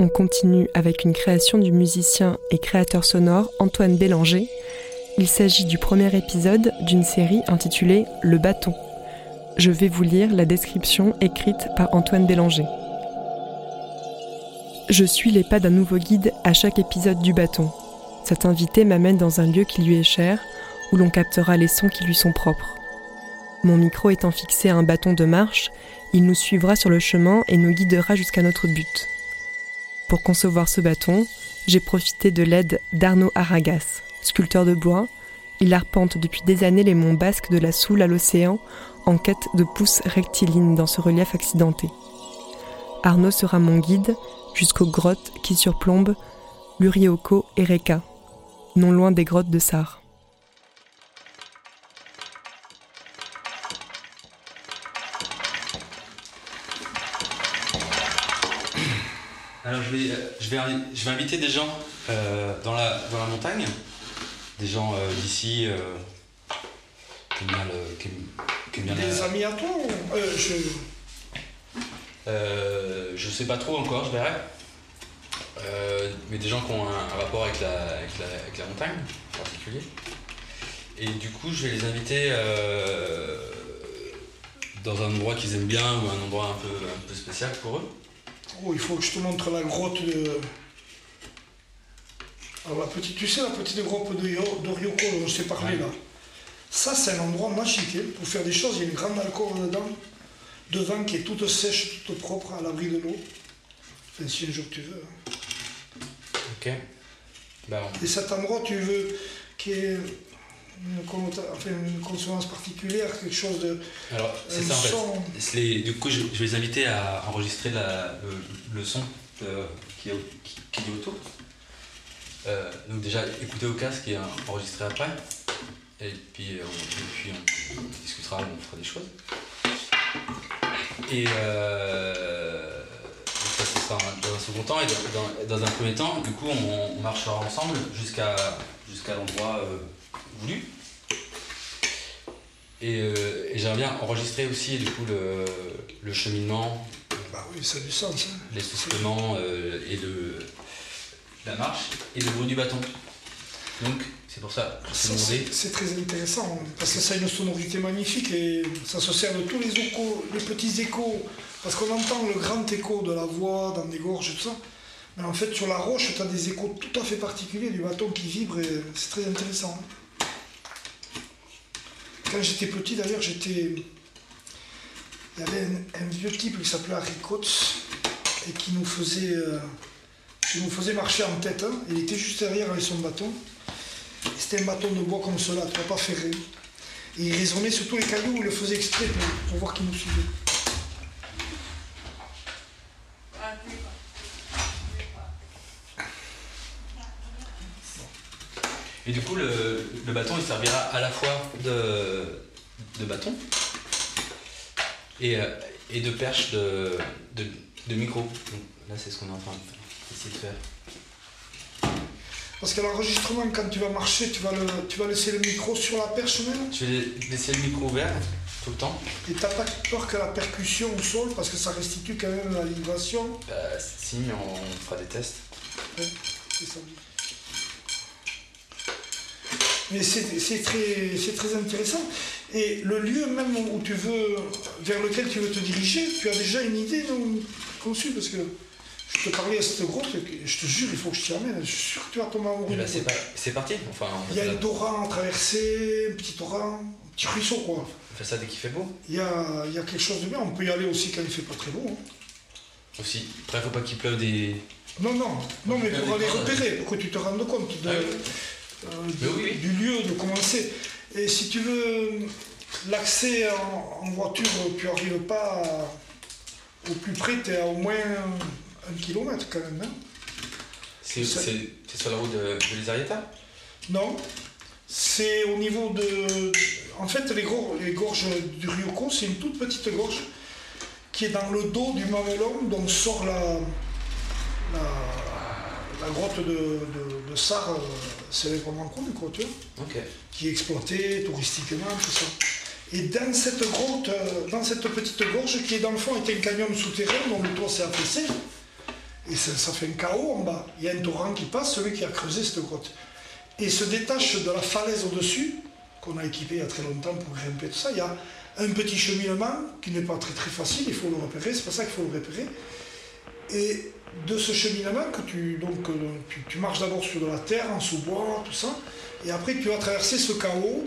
Speaker 5: On continue avec une création du musicien et créateur sonore Antoine Bélanger. Il s'agit du premier épisode d'une série intitulée Le bâton. Je vais vous lire la description écrite par Antoine Bélanger. Je suis les pas d'un nouveau guide à chaque épisode du bâton. Cet invité m'amène dans un lieu qui lui est cher, où l'on captera les sons qui lui sont propres. Mon micro étant fixé à un bâton de marche, il nous suivra sur le chemin et nous guidera jusqu'à notre but. Pour concevoir ce bâton, j'ai profité de l'aide d'Arnaud Aragas, sculpteur de bois. Il arpente depuis des années les monts basques de la Soule à l'océan en quête de pousses rectilignes dans ce relief accidenté. Arnaud sera mon guide jusqu'aux grottes qui surplombent Lurioko et Reka, non loin des grottes de Sar.
Speaker 6: Je vais, je vais, je vais inviter des gens euh, dans, la, dans la montagne, des gens euh, d'ici euh, qui aiment bien le. Qui aiment- qui aiment bien
Speaker 7: Des
Speaker 6: la-
Speaker 7: amis à toi euh, je...
Speaker 6: Euh, je sais pas trop encore, je verrai. Euh, mais des gens qui ont un, un rapport avec la, avec, la, avec la montagne en particulier. Et du coup, je vais les inviter euh, dans un endroit qu'ils aiment bien ou un endroit un peu, un peu spécial pour eux.
Speaker 7: Oh, il faut que je te montre la grotte de... Alors la petite, tu sais la petite grotte de, Yo- de Ryoko dont je t'ai parlé
Speaker 6: Ouais.
Speaker 7: là Ça c'est un endroit magique hein, pour faire des choses. Il y a une grande alcôve dedans, devant qui est toute sèche, toute propre, à l'abri de l'eau. Enfin, si un jour tu veux. hein.
Speaker 6: Ok. Bah, on-
Speaker 7: Et cet endroit, tu veux qui est une, enfin, une consonance particulière, quelque chose de...
Speaker 6: Alors, c'est
Speaker 7: un
Speaker 6: ça en fait.
Speaker 7: son.
Speaker 6: C'est les- du coup, je, je vais les inviter à enregistrer la- le, le son euh, qui, est, au- qui, qui est autour. Euh, donc déjà, écoutez au casque et euh, enregistrer après. Et puis, euh, on, et puis on, on discutera, on fera des choses. Et euh, ça, ce sera dans un second temps. Et dans, dans- dans un premier temps, du coup, on, on marchera ensemble jusqu'à jusqu'à l'endroit euh, voulu. Et, euh, et j'aimerais bien enregistrer aussi du coup le, le cheminement,
Speaker 7: Bah oui, ça a du sens. hein.
Speaker 6: l'essoufflement euh, et le, la marche et le bruit du bâton. Donc c'est pour ça que je
Speaker 7: Ça,
Speaker 6: t'ai demandé.
Speaker 7: C'est c'est très intéressant parce que ça a une sonorité magnifique et ça se sert de tous les échos, les petits échos. Parce qu'on entend le grand écho de la voix dans des gorges et tout ça. Mais en fait, sur la roche, tu as des échos tout à fait particuliers du bâton qui vibre et c'est très intéressant. Quand j'étais petit, d'ailleurs, j'étais. Il y avait un, vieux type qui s'appelait Harry Coates et qui nous faisait, euh, marcher en tête. hein. Il était juste derrière avec son bâton. C'était un bâton de bois comme cela, tu pas ferré. Et il raisonnait sur tous les cailloux, il le faisait exprès pour, pour voir qu'il nous suivait.
Speaker 6: Et du coup le, le bâton il servira à la fois de, de bâton et, euh, et de perche de, de, de micro. Donc là c'est ce qu'on est en train d'essayer de faire.
Speaker 7: Parce qu'à l'enregistrement, quand tu vas marcher, tu vas, le, tu vas laisser le micro sur la perche même?
Speaker 6: Je vais laisser le micro ouvert tout le temps.
Speaker 7: Et t'as pas peur que la percussion au sol, parce que ça restitue quand même la vibration?
Speaker 6: Euh, si on fera des tests.
Speaker 7: C'est ça. Mais c'est très, très intéressant. Et le lieu même où tu veux, vers lequel tu veux te diriger, tu as déjà une idée non, conçue Parce que je te parlais à cette grotte, je te jure, il faut que je t'y amène. Je suis sûr que tu vas tomber amoureux.
Speaker 6: Bah, c'est pas- parti. Enfin,
Speaker 7: Il y a
Speaker 6: fait
Speaker 7: un
Speaker 6: ça-
Speaker 7: torrent à traverser, un petit torrent, un petit ruisseau quoi.
Speaker 6: on fait ça dès qu'il fait beau
Speaker 7: Il y a, il y a quelque chose de bien. On peut y aller aussi quand il fait pas très beau. hein.
Speaker 6: aussi. Après, faut pas qu'il pleuve des.
Speaker 7: Non, non, non, mais pour aller repérer, pour que tu te rendes compte de,
Speaker 6: Ah oui.
Speaker 7: Euh, du lieu, de commencer. Et si tu veux l'accès en, en voiture, tu n'arrives pas à- au plus près, tu es à au moins un, un kilomètre quand même. hein.
Speaker 6: C'est sur la route de, de l'Isarieta
Speaker 7: Non, c'est au niveau de. En fait, les, gor- les gorges du Ryoko, c'est une toute petite gorge qui est dans le dos du Mamelon, dont sort la, la, la grotte de, de, de Sarre, euh, c'est vraiment connu, quoi, tu vois,
Speaker 4: Ok.
Speaker 7: qui est exploitée touristiquement, tout ça. Et dans cette grotte, euh, dans cette petite gorge qui est dans le fond est un canyon souterrain dont le toit s'est affaissé, et ça, ça fait un chaos en bas. Il y a un torrent qui passe, celui qui a creusé cette grotte. Et se détache de la falaise au-dessus, qu'on a équipé il y a très longtemps pour grimper, tout ça. Il y a un petit cheminement qui n'est pas très très facile, il faut le repérer, c'est pour ça qu'il faut le repérer. Et de ce cheminement, que tu, donc, euh, tu, marches d'abord sur de la terre, en sous-bois, tout ça, et après tu vas traverser ce chaos,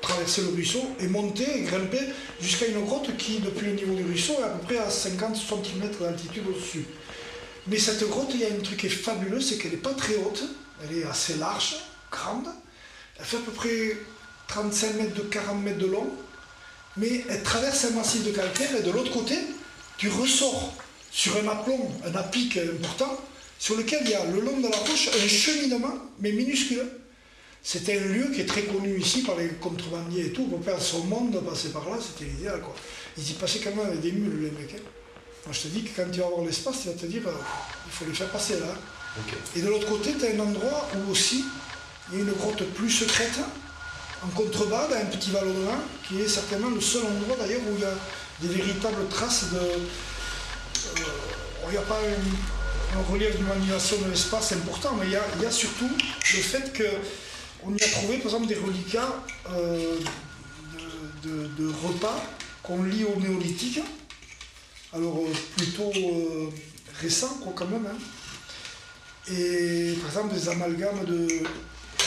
Speaker 7: traverser le ruisseau et monter et grimper jusqu'à une grotte qui, depuis le niveau du ruisseau, est à peu près à 50 cm d'altitude au-dessus. Mais cette grotte, il y a un truc qui est fabuleux, c'est qu'elle n'est pas très haute, elle est assez large, grande, elle fait à peu près 35 mètres de 40 mètres de long, mais elle traverse un massif de calcaire et de l'autre côté, tu ressors sur un aplomb, un apic important, sur lequel il y a le long de la roche un cheminement, mais minuscule. C'était un lieu qui est très connu ici par les contrebandiers et tout. Pour faire son monde, passer par là, c'était l'idéal. Quoi. Ils y passaient quand même avec des mules, les mecs. hein. Moi, je te dis que quand tu vas avoir l'espace, tu vas te dire, euh, il faut les faire passer là. Et de l'autre côté, tu as un endroit où aussi, il y a une grotte plus secrète, en contrebas, dans un petit vallonnement, qui est certainement le seul endroit d'ailleurs où il y a des véritables traces de... euh, il n'y a pas un, relief d'humanisation de l'espace important, mais il y a, surtout le fait qu'on y a trouvé, par exemple, des reliquats euh, de, repas qu'on lit au néolithique, alors euh, plutôt euh, récents, quoi, quand même. hein. Et par exemple des amalgames de,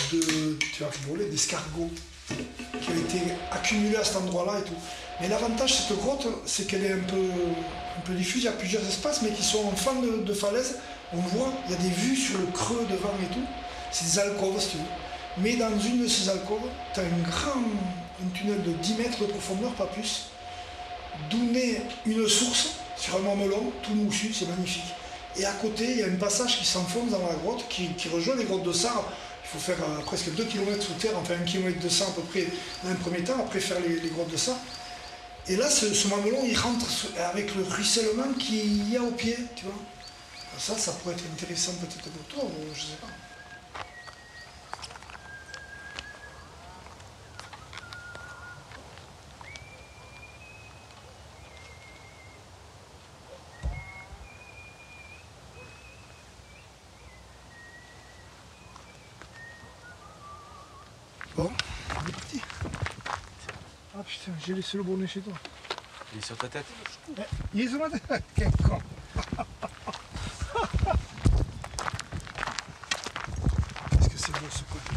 Speaker 7: tu d'escargots qui ont été accumulés à cet endroit-là et tout. Mais l'avantage cette grotte, c'est qu'elle est un peu, un peu diffuse, il y a plusieurs espaces, mais qui sont en fin de, falaise. On voit, il y a des vues sur le creux devant et tout. C'est des alcôves, si tu veux. Mais dans une de ces alcôves, tu as un grand un tunnel de 10 mètres de profondeur, pas plus, d'où naît une source sur un mamelon, tout moussu, c'est magnifique. Et à côté, il y a un passage qui s'enfonce dans la grotte, qui, qui rejoint les grottes de Sarre. Il faut faire euh, presque 2 km sous terre, enfin 1 km de à peu près dans un premier temps, après faire les, les grottes de Sarre. Et là, ce, mamelon, il rentre avec le ruissellement qu'il y a au pied, tu vois. Ça, ça pourrait être intéressant peut-être pour toi, ou je sais pas. Bon, on est parti. Ah putain, j'ai laissé le bonnet chez toi.
Speaker 4: Il est sur ta tête
Speaker 7: Il est sur ma tête [laughs] Quel con [laughs] Qu'est-ce que c'est beau ce côté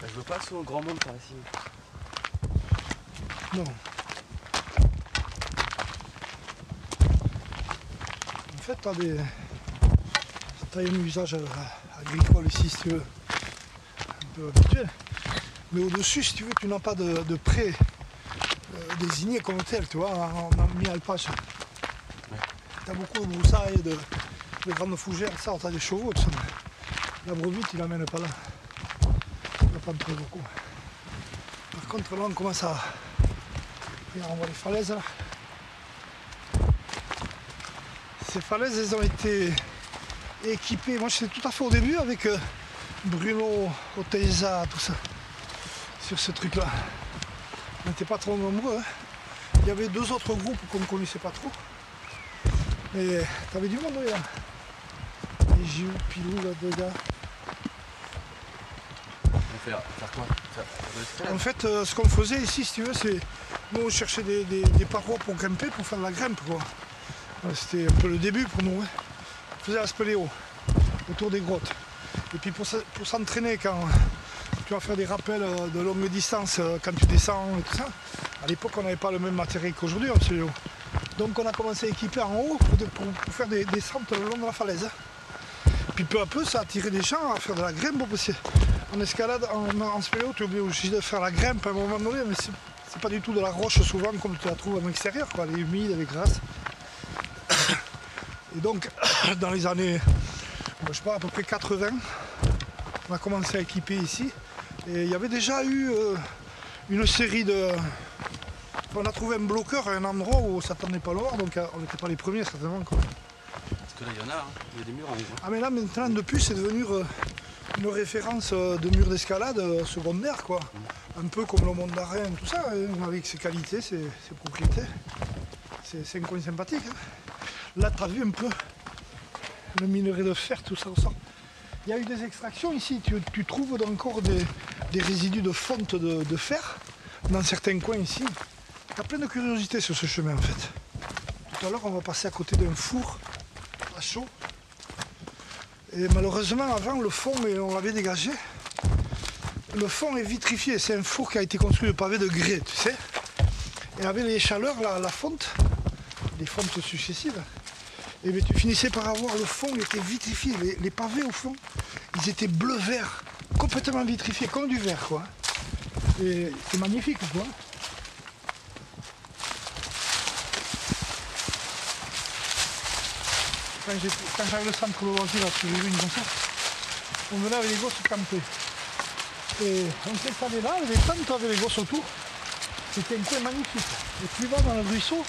Speaker 3: Je veux pas au grand monde par ici.
Speaker 7: Non. En fait, t'as des. T'as un usage euh, agricole ici, si tu veux, un peu habituel. Mais au-dessus, si tu veux, tu n'as pas de, de pré euh, désigné comme tel, tu vois, on a mis alpage. T'as beaucoup de broussailles, de, de grandes fougères, ça, t'as des chevaux, tout ça. La brebis, tu l'amènes pas là. Tu vas pas en trouver beaucoup. Par contre, là, on commence à. Regarde, on voit les falaises là. Ces falaises, elles ont été équipées. Moi, j'étais tout à fait au début avec euh, Bruno, Oteiza, tout ça, sur ce truc-là. On n'était pas trop nombreux. hein. Il y avait deux autres groupes qu'on ne connaissait pas trop. Mais t'avais du monde, là. Et Gilles, Pilou, là, deux gars.
Speaker 3: On faire, quoi?
Speaker 7: En fait, euh, ce qu'on faisait ici, si tu veux, c'est. Nous, on cherchait des, des- des parois pour grimper, pour faire de la grimpe, quoi. Euh, C'était un peu le début pour nous. hein. On faisait la spéléo, autour des grottes. Et puis pour, pour s'entraîner, quand tu vas faire des rappels euh, de longue distance, euh, quand tu descends et tout ça, à l'époque, on n'avait pas le même matériel qu'aujourd'hui en spéléo. Donc, on a commencé à équiper en haut pour, faire des descentes le long de la falaise. Puis peu à peu, ça a attiré des gens à faire de la grimpe, en escalade, en, en tu es obligé de faire la grimpe à un moment donné, mais c'est, c'est pas du tout de la roche souvent comme tu la trouves en extérieur, quoi. Elle est humide, elle est grasse. Et donc, [coughs] dans les années, je sais pas, à peu près 80, on a commencé à équiper ici. Et il y avait déjà eu euh, une série de. On a trouvé un bloqueur à un endroit où ça tendait pas loin, donc euh, on n'était pas les premiers certainement. Quoi.
Speaker 3: que là, il y en a, hein. il y a des murs en haut. hein.
Speaker 7: Ah mais là maintenant depuis c'est devenu euh, une référence de mur d'escalade secondaire quoi. Un peu comme le monde d'Arène, tout ça, hein, avec ses qualités, ses, ses propriétés. C'est un coin sympathique. hein. Là tu as vu un peu le minerai de fer, tout ça ressort. Il y a eu des extractions ici, tu, tu trouves encore des, des résidus de fonte de, fer dans certains coins ici. Tu as plein de curiosités sur ce chemin en fait. Tout à l'heure on va passer à côté d'un four à chaud. Et malheureusement, avant, le fond, on l'avait dégagé. Le fond est vitrifié. C'est un four qui a été construit de pavés de grès, tu sais. Et avec les chaleurs, la, fonte, les fontes successives, et bien, tu finissais par avoir le fond, il était vitrifié. Les, les pavés, au fond, ils étaient bleu-vert, complètement vitrifiés, comme du verre, quoi. Et c'est magnifique, quoi. Quand j'avais le centre de là, j'ai vu une concert, on venait avec les gosses camper. Et on s'est installé là, avec les tentes avec les gosses autour. C'était un coin magnifique. Et plus bas dans le ruisseau,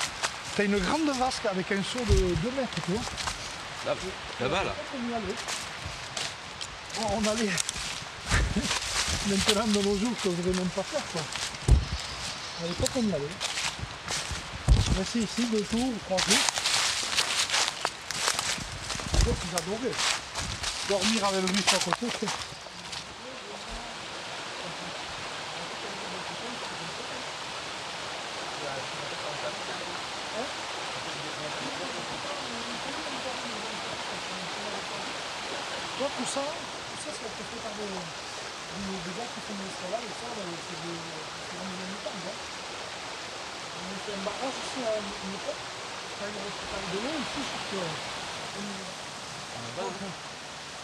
Speaker 7: t'as une grande vasque avec un seau de 2 mètres, tu vois.
Speaker 3: Là- Là-bas, là.
Speaker 7: On y allait. Bon, on allait. Maintenant, de nos jours, je ne voudrais même pas faire, quoi. À l'époque, on y allait. Rester ici deux jours, trois jours. Les autres, ils adoraient. Dormir avec le ruisseau à côté, c'est... Toi, tout ça, tout ça, c'est fait par des, des, des gars qui font de l'escalade, et ça, ben, c'est des c'est des militants, quoi. On a à sur.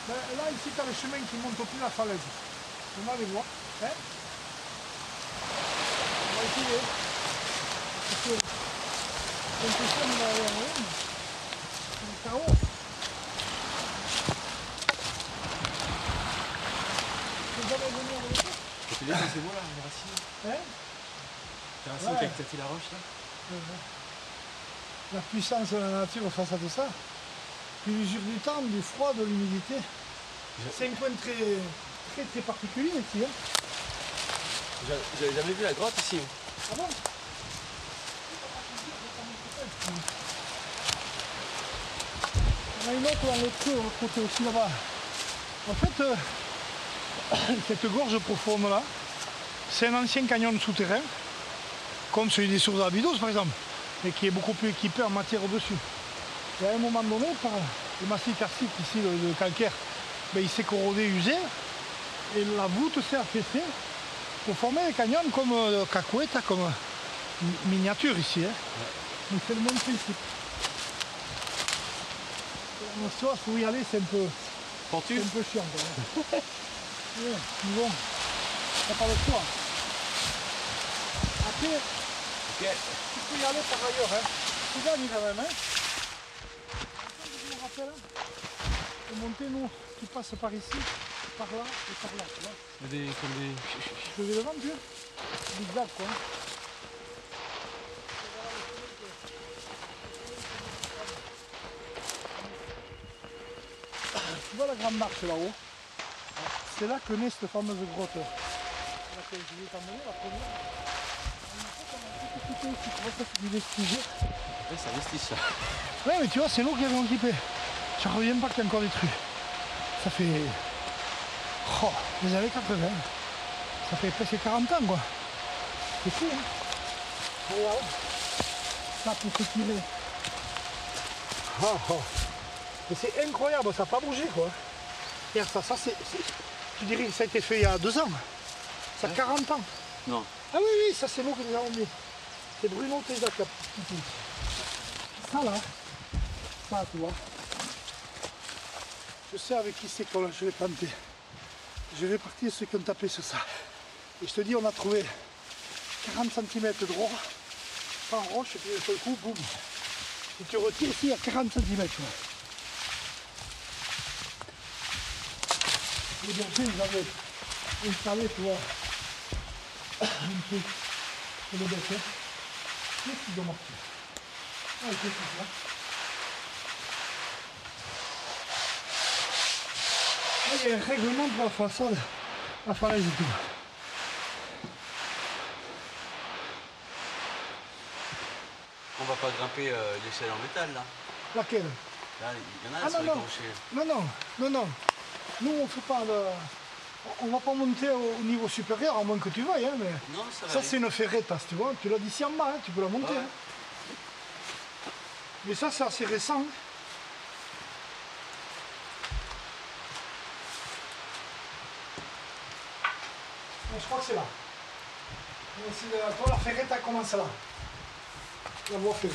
Speaker 7: Ben, là, ici, tu as le chemin qui monte au de la falaise. On va aller voir. Hein On va essayer. Parce que ça, on va aller en haut. C'est. C'est.
Speaker 3: Tu moi là, les racines.
Speaker 7: Hein
Speaker 3: Les racines
Speaker 7: Ouais.
Speaker 3: qui a éclaté la roche là.
Speaker 7: La puissance de la nature face à tout ça. Puis l'usure du temps, du froid, de l'humidité. C'est un coin très, très, très particulier ici. Hein.
Speaker 3: J'a- J'avais jamais vu la grotte ici.
Speaker 7: Ah bon? On a une autre dans l'autre côté aussi là-bas. En fait, euh, [coughs] cette gorge profonde là, c'est un ancien canyon souterrain, comme celui des sources d'Abydos par exemple, mais qui est beaucoup plus équipé en matière au-dessus. Et à un moment donné, par le massif karstique ici, le, le calcaire, ben, il s'est corrodé, usé, et la voûte s'est affaissée pour former un canyon comme euh, le Cacueta, comme euh, mi- miniature ici. Hein. C'est le même principe. On se faut y aller, c'est un peu, c'est un peu chiant. Quand même. [laughs] Ouais, mais bon, t'as pas le choix. Après,
Speaker 3: Ok.
Speaker 7: tu peux y aller par ailleurs. Hein. Tu gagnes quand même. Hein. Je me rappelle, hein, pour monter, nous, tu passes par ici, par là et par là. Tu vois.
Speaker 3: Des, comme des...
Speaker 7: Je vais devant, tu vois Zigzag, quoi. Tu vois la grande marche là-haut? C'est là que naît cette fameuse grotte. Laquelle je vais t'emmener, la première? Ici, tu ça c'est du vestige.
Speaker 3: Ouais, c'est un vestige ça.
Speaker 7: Ouais, mais tu vois, c'est l'eau qui avait équipé. Je reviens pas qu'il y a encore des trucs. Ça fait. Oh, les années 80. Ça fait presque 40 ans, quoi. C'est fou, hein. Regarde. Ça, pour est. Oh, oh. Mais c'est incroyable, ça n'a pas bougé, quoi. Regarde ça, ça c'est. Tu dirais que ça a été fait il y a deux ans. Ça a 40 ans.
Speaker 3: Non.
Speaker 7: Ah oui, oui, ça c'est nous qui les avons mis. C'est Bruno Teza qui. Ça là, ça tu vois. Je sais avec qui c'est que je vais planter. Je vais partir ceux qui ont tapé sur ça. Et je te dis, on a trouvé 40 cm droit, sans roche, et puis d'un seul coup, boum. Si tu retires ici, a 40 cm. Tu vois. Les bergers, ils avaient installé, tu vois, [coughs] un truc sur le bassin. Qu'est-ce qu'ils ont ah, ah, il y a un règlement de la façade à falaise et tout.
Speaker 3: On va pas grimper euh, l'échelle en métal là.
Speaker 7: Laquelle?
Speaker 3: Là, il y en a
Speaker 7: ah, non, non. non, non, non, non. Nous on ne fait pas le. On va pas monter au niveau supérieur, à moins que tu veuilles, hein, mais...
Speaker 3: Non, ça
Speaker 7: c'est une ferreta, tu vois. Tu l'as d'ici en bas, hein, tu peux la monter.
Speaker 3: Ouais.
Speaker 7: hein. Mais ça, c'est assez récent. Bon, je crois que c'est là. Mais Toi, la ferreta commence là. La voie ferrée.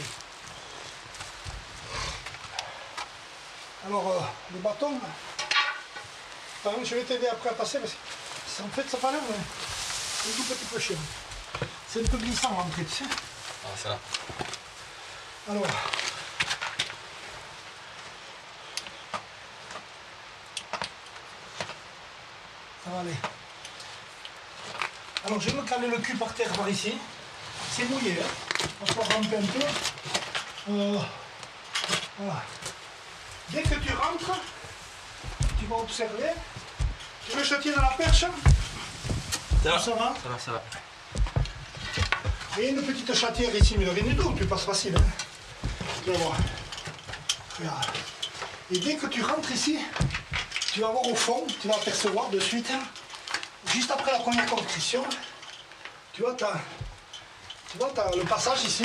Speaker 7: Alors, euh, le bâton, par je vais t'aider après à passer parce que c'est- en fait, ça paraît mais un tout petit peu. C'est un peu glissant l'entrée, tu sais.
Speaker 4: Ah, ça.
Speaker 7: Alors. Ça va aller. Alors je vais me caler le cul par terre par ici. C'est mouillé, hein. On va ramper un peu. Euh, voilà. Dès que tu rentres, tu vas observer. Tu veux tienne à la perche
Speaker 3: Ça va.
Speaker 7: Ça va
Speaker 3: Ça va, ça va.
Speaker 7: a une petite chatière ici, mais de rien du tout, tu passes facile. Hein. Tu vas voir. Regarde. Et dès que tu rentres ici, tu vas voir au fond, tu vas apercevoir de suite, hein, juste après la première construction, tu vois, tu vois, t'as le passage ici.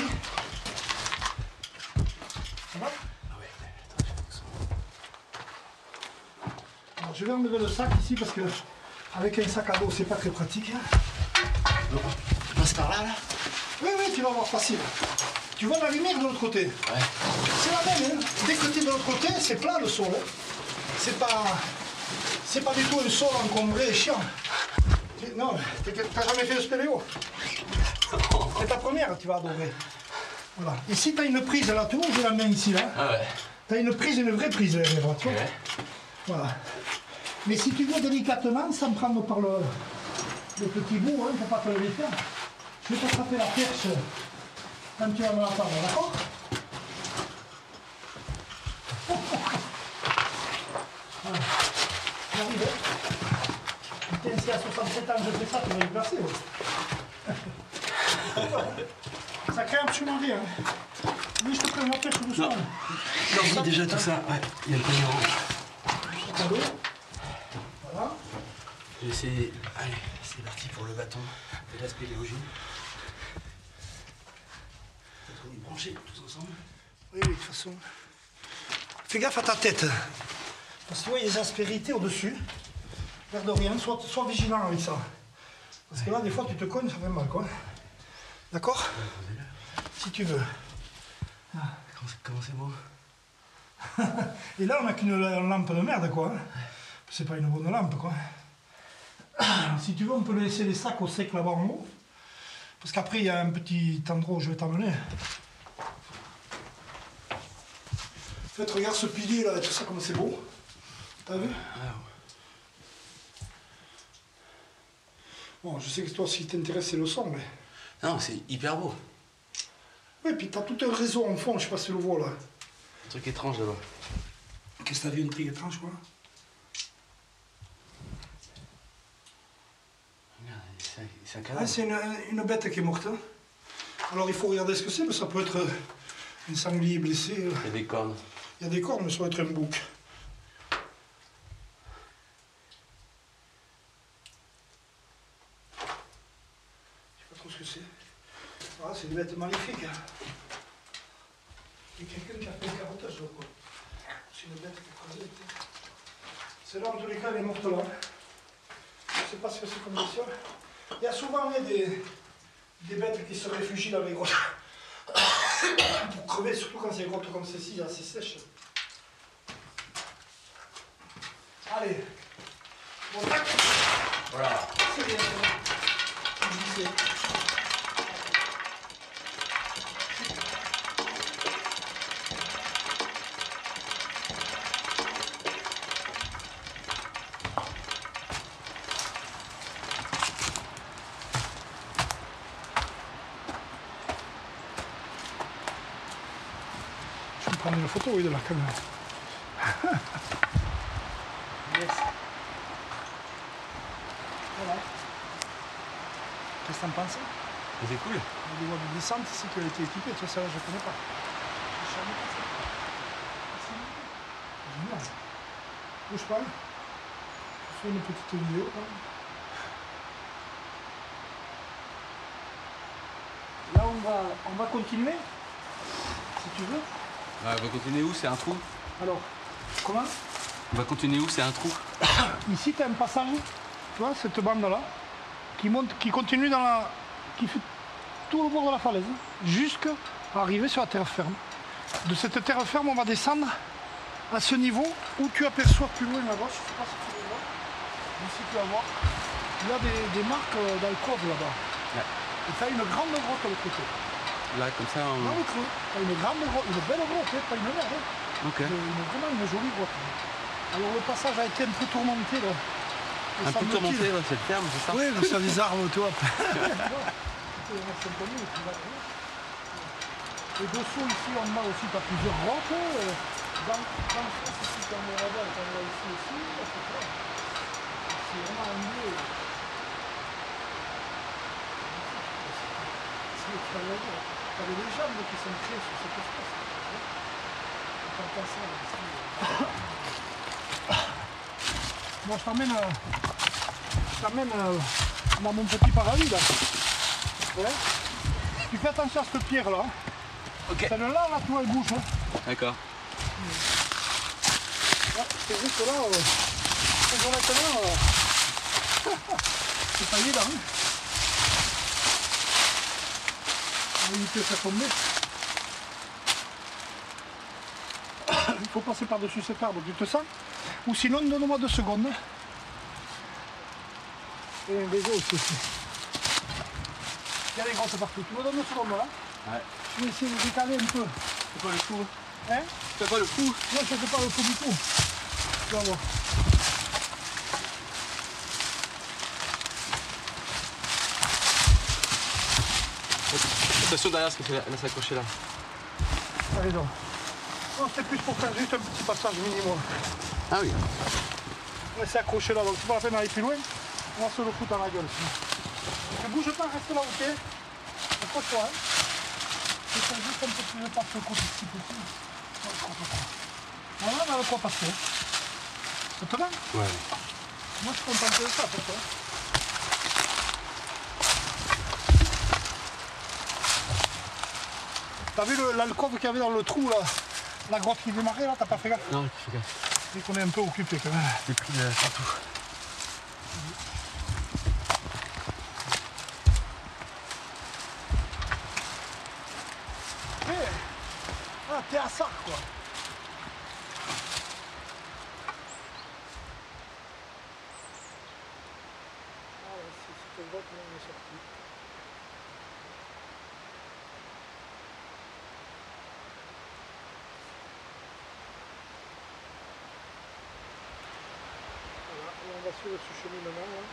Speaker 7: Ça va Alors, je vais enlever le sac ici parce que avec un sac à dos, c'est pas très pratique. hein.
Speaker 3: Passe par là, là
Speaker 7: Oui, oui, tu vas voir facile. Tu vois la lumière de l'autre côté
Speaker 3: Ouais.
Speaker 7: C'est la même. Hein. Dès que tu es de l'autre côté, c'est plat le sol. hein. C'est pas. C'est pas du tout un sol encombré et chiant. Non, t'es- t'as jamais fait de spéléo? [laughs] C'est ta première, tu vas adorer. Voilà. Ici, tu as une prise là, tu vois, j'ai la main ici là.
Speaker 3: Ah ouais.
Speaker 7: Tu as une prise, une vraie prise, tu vois.
Speaker 3: Ouais.
Speaker 7: Voilà. Mais si tu veux délicatement, sans prendre par le, le petit bout, hein, pour pas te le faire, je vais t'attraper la perche quand tu vas me la tendre, d'accord? Voilà. J'arrive, hein. Putain, si à 67 ans je fais ça, tu vas y placer. ouais. ça crée absolument rien. hein. Oui, je te prends la perche doucement.
Speaker 3: Non. Non, oui, déjà tout ça. Ouais, il y a le en
Speaker 7: Cadeau. Voilà.
Speaker 3: Je vais essayer. Allez, c'est parti pour le bâton de la spéléologie. On est branchés tous ensemble.
Speaker 7: Oui, oui, de toute façon. Fais gaffe à ta tête. Parce que tu vois, il y a des aspérités au-dessus. L'air de rien, sois, sois vigilant avec ça. Parce que là, des fois, tu te cognes, ça fait mal, quoi. D'accord Si tu veux.
Speaker 3: Comment c'est- Comment c'est beau [laughs]
Speaker 7: Et là, on n'a qu'une la- lampe de merde, quoi. C'est pas une bonne lampe, quoi. Si tu veux, on peut laisser les sacs au sec là-bas en haut. Parce qu'après, il y a un petit endroit où je vais t'emmener. En fait, regarde ce pilier là, tout ça, comme c'est beau. T'as vu? Bon, je sais que toi, ce qui t'intéresse, c'est le son, mais.
Speaker 3: Non, c'est hyper beau.
Speaker 7: Oui, puis t'as tout un réseau en fond, je sais pas si tu le vois là.
Speaker 3: Un truc étrange là-bas.
Speaker 7: Qu'est-ce que t'as vu, une truc étrange, quoi
Speaker 3: Regarde, c'est un- c'est un
Speaker 7: Ah, c'est une, une bête qui est morte. hein. Alors il faut regarder ce que c'est, mais ça peut être euh, un sanglier blessé. euh.
Speaker 3: Il y a des cornes.
Speaker 7: Il y a des cornes, mais ça peut être un bouc. Je sais pas trop ce que c'est. Ah, c'est une bête magnifique. hein. Il y a quelqu'un qui a fait le carottage là, quoi. C'est une bête qui est croisée. Celle-là, en tous les cas, elle est morte là. Je ne sais pas ce que c'est comme bestiole. Il y a souvent des, des bêtes qui se réfugient dans les grottes. [coughs] Pour crever, surtout quand c'est des grottes comme celle-ci, assez sèches. Allez.
Speaker 3: Voilà.
Speaker 7: C'est bien, c'est bien. Je disais. Je vais prendre une photo oui, de la caméra.
Speaker 3: Yes.
Speaker 7: Voilà. Qu'est-ce que t'en penses
Speaker 4: C'est cool.
Speaker 7: Il y a des voies de descente ici qui ont été équipées, tu vois, ça là, je ne connais pas. Je. Génial. Bouge pas. Je fais une petite vidéo quand même. Là, on va, on va continuer, si tu veux.
Speaker 4: On va continuer où C'est un trou
Speaker 7: Alors, comment
Speaker 4: On va continuer où C'est un trou [coughs]
Speaker 7: Ici, tu as un passage, tu vois, cette bande-là, qui monte, qui continue dans la. qui fait tout le bord de la falaise, jusqu'à arriver sur la terre ferme. De cette terre ferme, on va descendre à ce niveau où tu aperçois plus loin à gauche, je sais pas si tu le vois, ici tu vas voir, il y a des, des marques euh, d'alcôve là-bas.
Speaker 4: Ouais.
Speaker 7: Et tu as une grande grotte de l'autre côté.
Speaker 4: Là, comme ça, on...
Speaker 7: Le tu as une grande grotte, une belle grotte, pas une merde. hein.
Speaker 4: Ok.
Speaker 7: Une- une- vraiment une jolie grotte. Alors le passage a été un peu tourmenté là.
Speaker 4: Un peu tourmenté, ouais, cette ferme, c'est ça
Speaker 7: Oui, mais ça des arbres, vois. Et dessous ici en bas aussi, tu as plusieurs grottes. euh, Dans, dans le sens ici, comme on va voir, comme on voit ici aussi, c'est ça. C'est vraiment un lieu. C'est extraordinaire. Tu as des légendes qui sont créées sur cette espèce. Quand on pense ça, là, ici. Bon, je t'emmène, euh, euh, dans mon petit paradis là. Ouais. Tu fais attention à cette pierre là.
Speaker 4: Ok.
Speaker 7: Celle-là, là, tu vois, elle bouge. hein.
Speaker 4: D'accord.
Speaker 7: Ouais, c'est juste là, euh, on maintenant, euh, [laughs] c'est pas évident. Hein. On va éviter. [coughs] Il faut passer par-dessus cet arbre, tu te sens Ou sinon, donne-moi deux secondes. Et un réseau aussi. Il y a des grottes partout. Tu me donnes deux secondes là
Speaker 4: Ouais.
Speaker 7: Je vais essayer de décaler un peu.
Speaker 4: C'est quoi le fou
Speaker 7: Hein
Speaker 4: C'est quoi le fou
Speaker 7: Moi, je fais pas le coup du tout. Tu vas voir.
Speaker 4: Attention derrière, parce que là, s'accrocher là.
Speaker 7: Allez donc. Non, c'était plus pour faire juste un petit passage minimum.
Speaker 4: Ah oui.
Speaker 7: On va accroché là, donc c'est pas la peine d'aller plus loin. On va se le foutre dans la gueule. Ne bouge pas, reste là où tu es. Accroche-toi. Hein. Je fais juste un peu plus de part sur le côté si possible. Voilà, on a de quoi passer. Ça te va?
Speaker 4: Ouais.
Speaker 7: Moi, je suis content de ça, pour toi. T'as vu l'alcôve qu'il y avait dans le trou là? La grotte qui démarrait là, t'as pas fait gaffe?
Speaker 4: Non, fais gaffe.
Speaker 7: C'est qu'on est un peu occupé quand même.
Speaker 4: J'ai pris euh, partout.
Speaker 7: Eh, Ah, t'es à ça quoi Ah ouais, c'est cette grotte là, on est sorti. Voilà, et on va suivre ce cheminement là,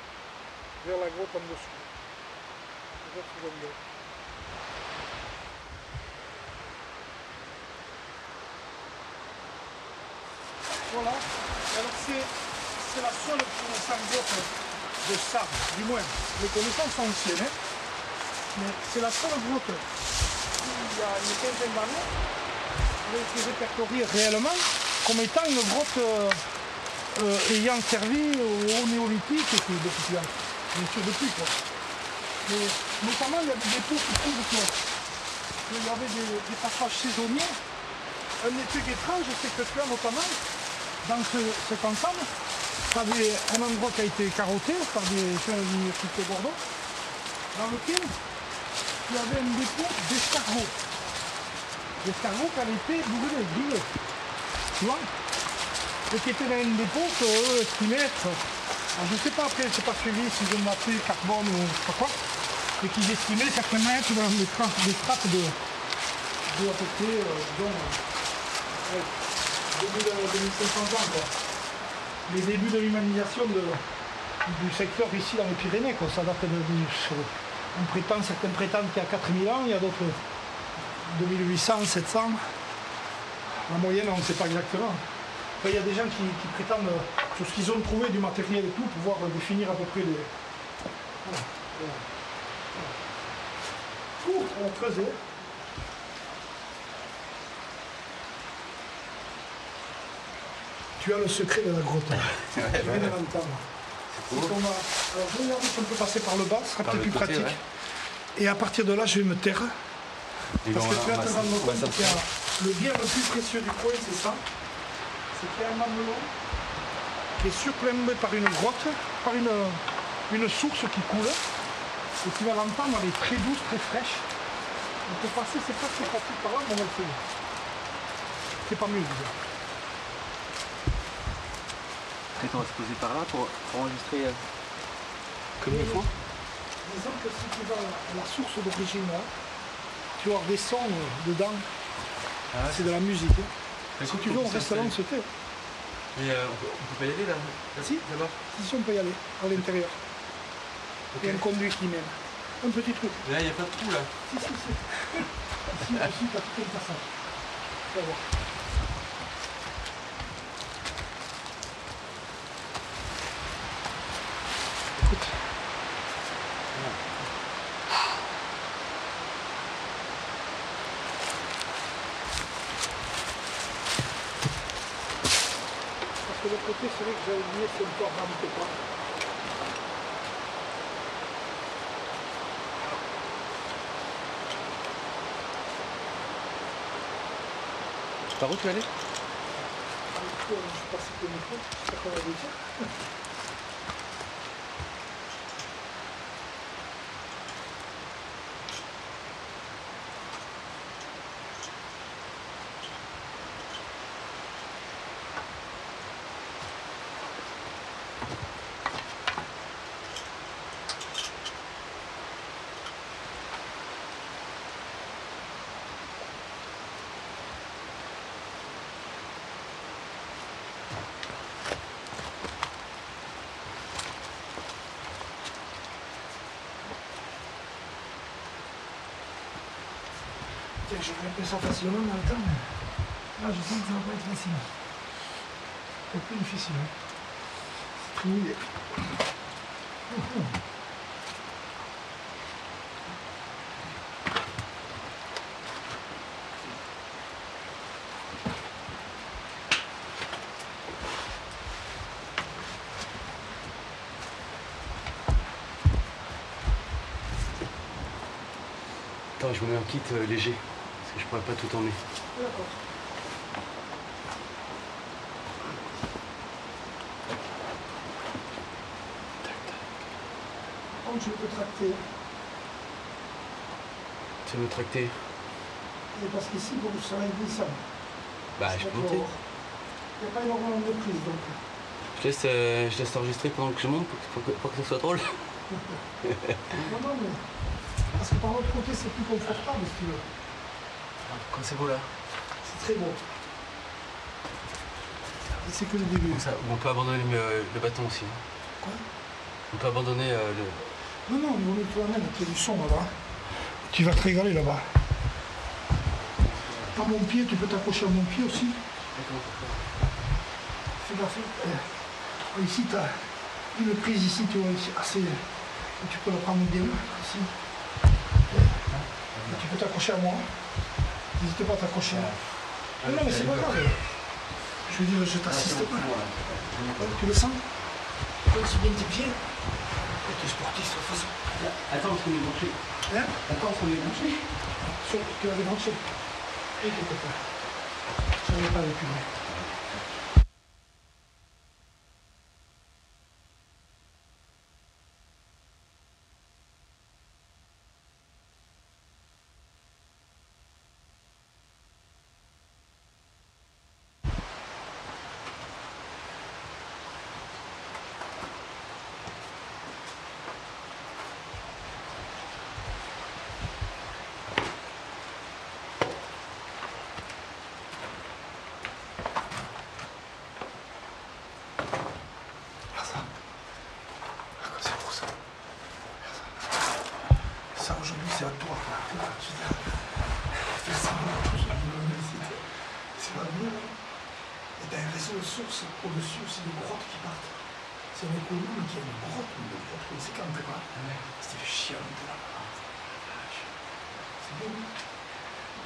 Speaker 7: Alors c'est, la seule grotte de ça, du moins. Les connaissances anciennes, hein. mais c'est la seule grotte qui, il y a une quinzaine d'années, avait été répertoriée réellement comme étant une grotte euh, ayant servi au, néolithique et puis depuis. Sûr depuis quoi. Mais notamment il y a des dépôts qui prouvent que- qu'il y avait des, passages saisonniers. Un des trucs étranges, c'est que tu notamment dans ce- cet ensemble, tu avais un endroit qui a été carotté par des jeunes de l'université Bordeaux, dans lequel tu avais un dépôt d'escargots. D'escargots qui avaient été brûlés, grillés. Tu vois? Et qui étaient dans un dépôt que eux. Je ne sais pas après, je n'ai pas suivi s'ils ont appelé carbone ou je sais pas quoi, mais qu'ils estimaient certainement être dans des strates, des strates de, de à peu près, euh, disons, euh, début de 2500 ans. Quoi. Les débuts de l'humanisation du secteur ici dans les Pyrénées. Quoi. Ça date de, on prétend, certains prétendent qu'il y a 4000 ans, il y a d'autres 2800, 700. La moyenne, on ne sait pas exactement. Il y a des gens qui, qui prétendent, euh, sur ce qu'ils ont trouvé du matériel et tout, pouvoir euh, définir à peu près les, Voilà. Ouh, on va creuser. Tu as le secret de la grotte. Tu viens va- Alors, je vais regarder si on peut passer par le bas, ce sera peut-être plus pratique. Et à partir de là, je vais me taire. Parce que tu vas te rendre compte le bien le plus précieux du coin, c'est ça. C'est qu'il y a un mamelon est surplombé par une grotte, par une, une source qui coule. Et tu vas l'entendre, elle est très douce, très fraîche. On peut passer, c'est pas très pratique par là, mais on va le faire. C'est pas mieux, déjà.
Speaker 3: Peut-être on va se poser par là pour, pour enregistrer euh, comme il faut.
Speaker 7: Disons que si tu vas à la source d'origine, là, tu vas avoir des sons euh, dedans. c'est de la musique. hein. Si tu veux, on reste là, on se tait.
Speaker 4: Mais euh, on, peut, on peut pas y aller là
Speaker 7: Si.
Speaker 4: Là-bas
Speaker 7: Si, si, on peut y aller, à l'intérieur. Il y a un conduit qui mène. Un petit truc.
Speaker 4: Là, il n'y a pas de trou là.
Speaker 7: Si, si, si. [laughs] Ici, ici, tu as tout un passage. Tu vas voir. Côté, c'est vrai que j'avais oublié, c'est le rampe pas.
Speaker 3: Par où tu
Speaker 7: Je suis passé je sais pas comment Tiens, j'aurais fait ça facilement dans le temps, mais là je sens que ça va pas être facile. C'est plus difficile. Hein. C'est très.
Speaker 3: Attends, je me mets un kit euh, léger, pourrais pas tout emmener.
Speaker 7: D'accord. Comme je peux tracter,
Speaker 3: Tu veux me tracter?
Speaker 7: Et parce qu'ici, va être glissant.
Speaker 3: Bah, je peux monter.
Speaker 7: Il n'y a pas énormément de prise, donc.
Speaker 3: Je laisse, euh, je laisse enregistrer pendant que je monte pour que, pour que- pour que ça soit drôle. [laughs]
Speaker 7: Non, non, mais. Parce que par l'autre côté, c'est plus confortable, si tu veux.
Speaker 3: Quand c'est beau là
Speaker 7: C'est très beau. C'est que le début.
Speaker 3: Comme ça, on peut abandonner le, le bâton aussi. hein.
Speaker 7: Quoi?
Speaker 3: On peut abandonner euh, le.
Speaker 7: Non, non, mais on est toi-même, tu as du son là-bas. Tu vas te régaler là-bas. Par mon pied, tu peux t'accrocher à mon pied aussi. Fais gaffe. Euh, Ici, tu as une prise ici, tu vois, ici, assez. Tu peux la prendre bien, ici. Et tu peux t'accrocher à moi. N'hésite pas à t'accrocher. Non, non, mais c'est pas grave. Je veux dire, je t'assiste pas. Tu le sens Comme si bien tes pieds. Tu es sportif, de toute façon.
Speaker 3: Attends, on est branché.
Speaker 7: Hein
Speaker 3: Attends, on est branché.
Speaker 7: Tu l'avais branché. Et quelque part. Je n'avais pas avec lui. Regarde ça. Regarde, c'est pour ça. Regarde ça. Ça aujourd'hui c'est à toi. Regarde, je veux dire, fais ça, aujourd'hui, c'est- C'est la vie. Et t'as un réseau de sources au-dessus aussi de grottes qui partent. C'est un écolo, mais qui a une grotte, une grotte, vous connaissez quand même pas. C'était chiant de là. C'est bien.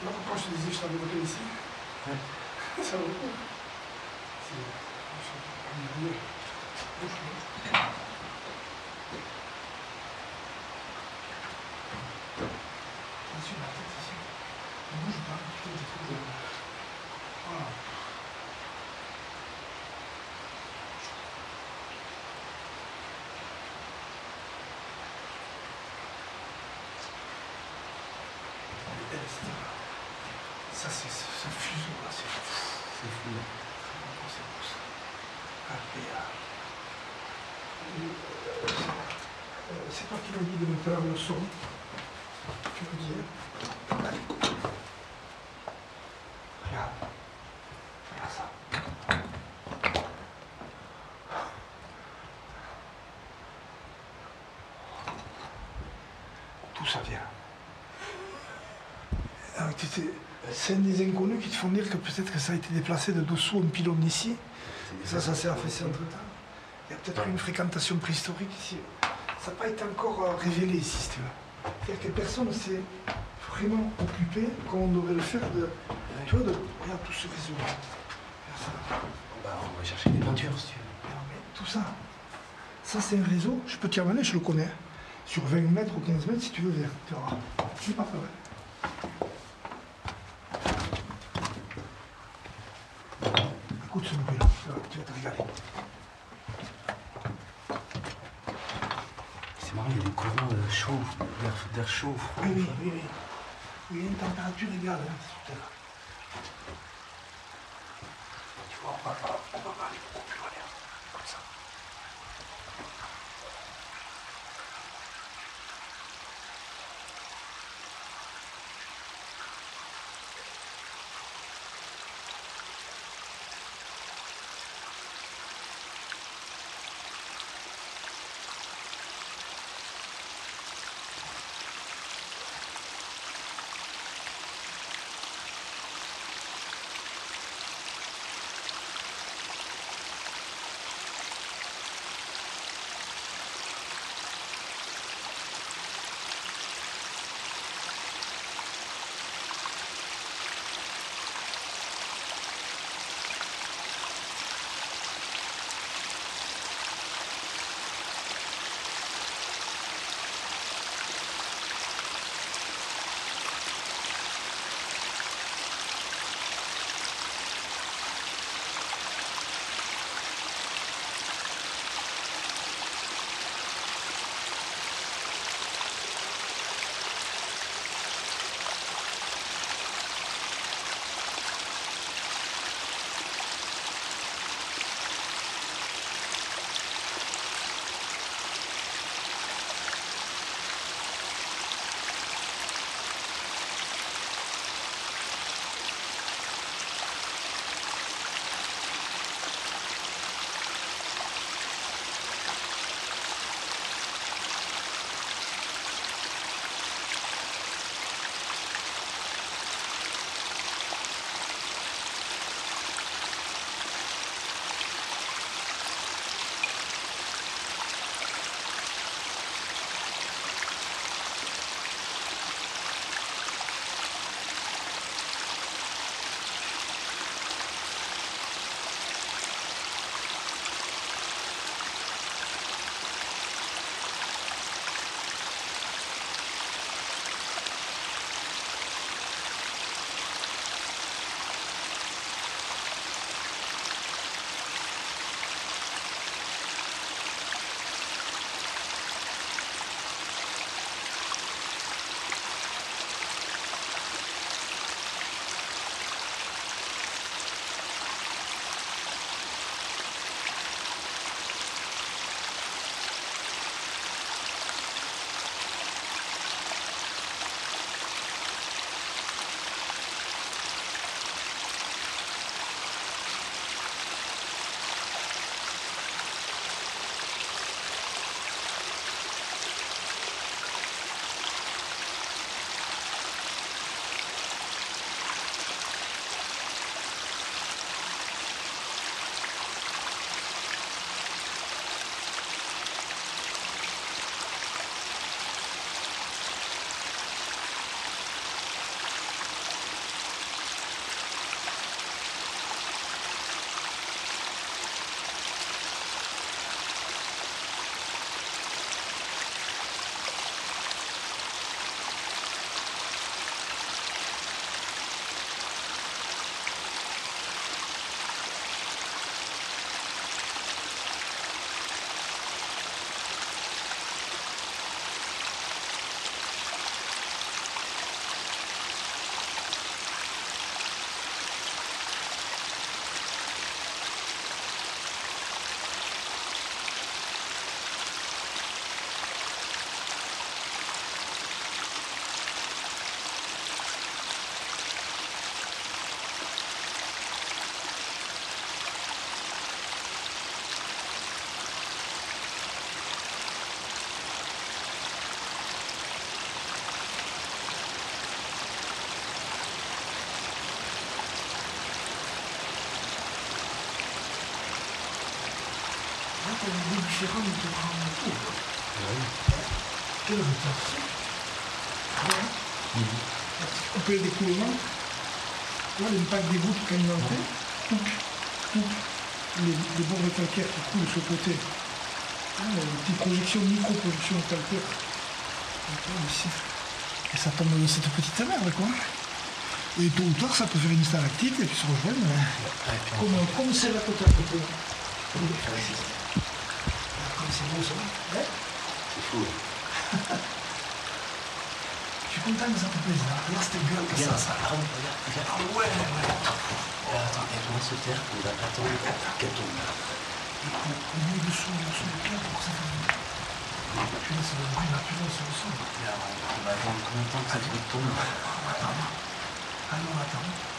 Speaker 7: Là, quand je te disais que je t'avais voté ici, ça vaut le coup. C'est. On est mieux. Attention, la tête ici. Ne bouge pas, tu fais des trucs de. Voilà. Elle est belle, cette là. Ça, c'est ce fuseau là, c'est fou. c'est euh, C'est toi qui m'as dit de me faire le son? Tu me dis. hein. Allez. Regarde. Regarde ça. D'où ça vient Ah, tu sais, C'est des inconnus qui te font dire que peut-être que ça a été déplacé de dessous un pylône ici. Et ça, ça s'est affaissé entre temps. Il y a peut-être eu une fréquentation préhistorique ici. Ça n'a pas été encore euh, révélé ici, si tu veux. C'est-à-dire que personne ne s'est vraiment occupé, comme on devrait le faire, de. Tu vois, de. Regarde tout ce réseau.
Speaker 3: Bah, on va chercher des peintures si tu veux.
Speaker 7: Regarde, mais tout ça. Ça, c'est un réseau. Je peux t'y amener, je le connais. Sur 20 mètres ou 15 mètres, si tu veux, viens. Tu verras. Pas. Écoute ce bruit là, tu vas- tu vas te régaler.
Speaker 3: C'est marrant, il y a des courants euh, d'air chaud.
Speaker 7: oui, oui, oui. Oui, il y a une température égale, hein, On peut les découlements. Là, l'impact des gouttes quand il entrait, touc, touc, les, les bords de calcaire qui coulent sur le côté. Ah, les petites projections, micro-projections de calcaire. Ici. Et ça tombe dans cette petite merde, quoi. Et tôt ou tard, ça peut faire une stalactite et puis se rejoindre. hein.
Speaker 4: Ouais,
Speaker 7: Comme, comme c'est la côte à côté. Comme c'est beau ça. Ouais.
Speaker 3: C'est fou.
Speaker 7: Ça te plaise. là. Regarde.
Speaker 3: Regarde.
Speaker 7: Ah ouais, ouais.
Speaker 3: Attends, on va se taire, on va attendre qu'elle tombe.
Speaker 7: On met dessous, dessous le cœur pour que ça fasse. Putain, c'est le bruit sur le
Speaker 3: alors, on va attendre combien de temps que ça tombe
Speaker 7: Alors attends.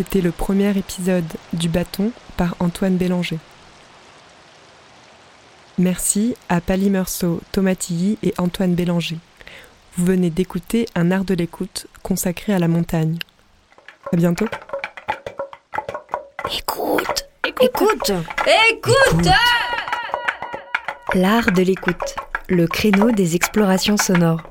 Speaker 5: C'était le premier épisode du bâton par Antoine Bélanger. Merci à Pali Meursault, Thomas Tilly et Antoine Bélanger. Vous venez d'écouter un art de l'écoute consacré à la montagne. À bientôt.
Speaker 2: Écoute
Speaker 1: Écoute,
Speaker 2: Écoute Écoute L'art de l'écoute, le créneau des explorations sonores.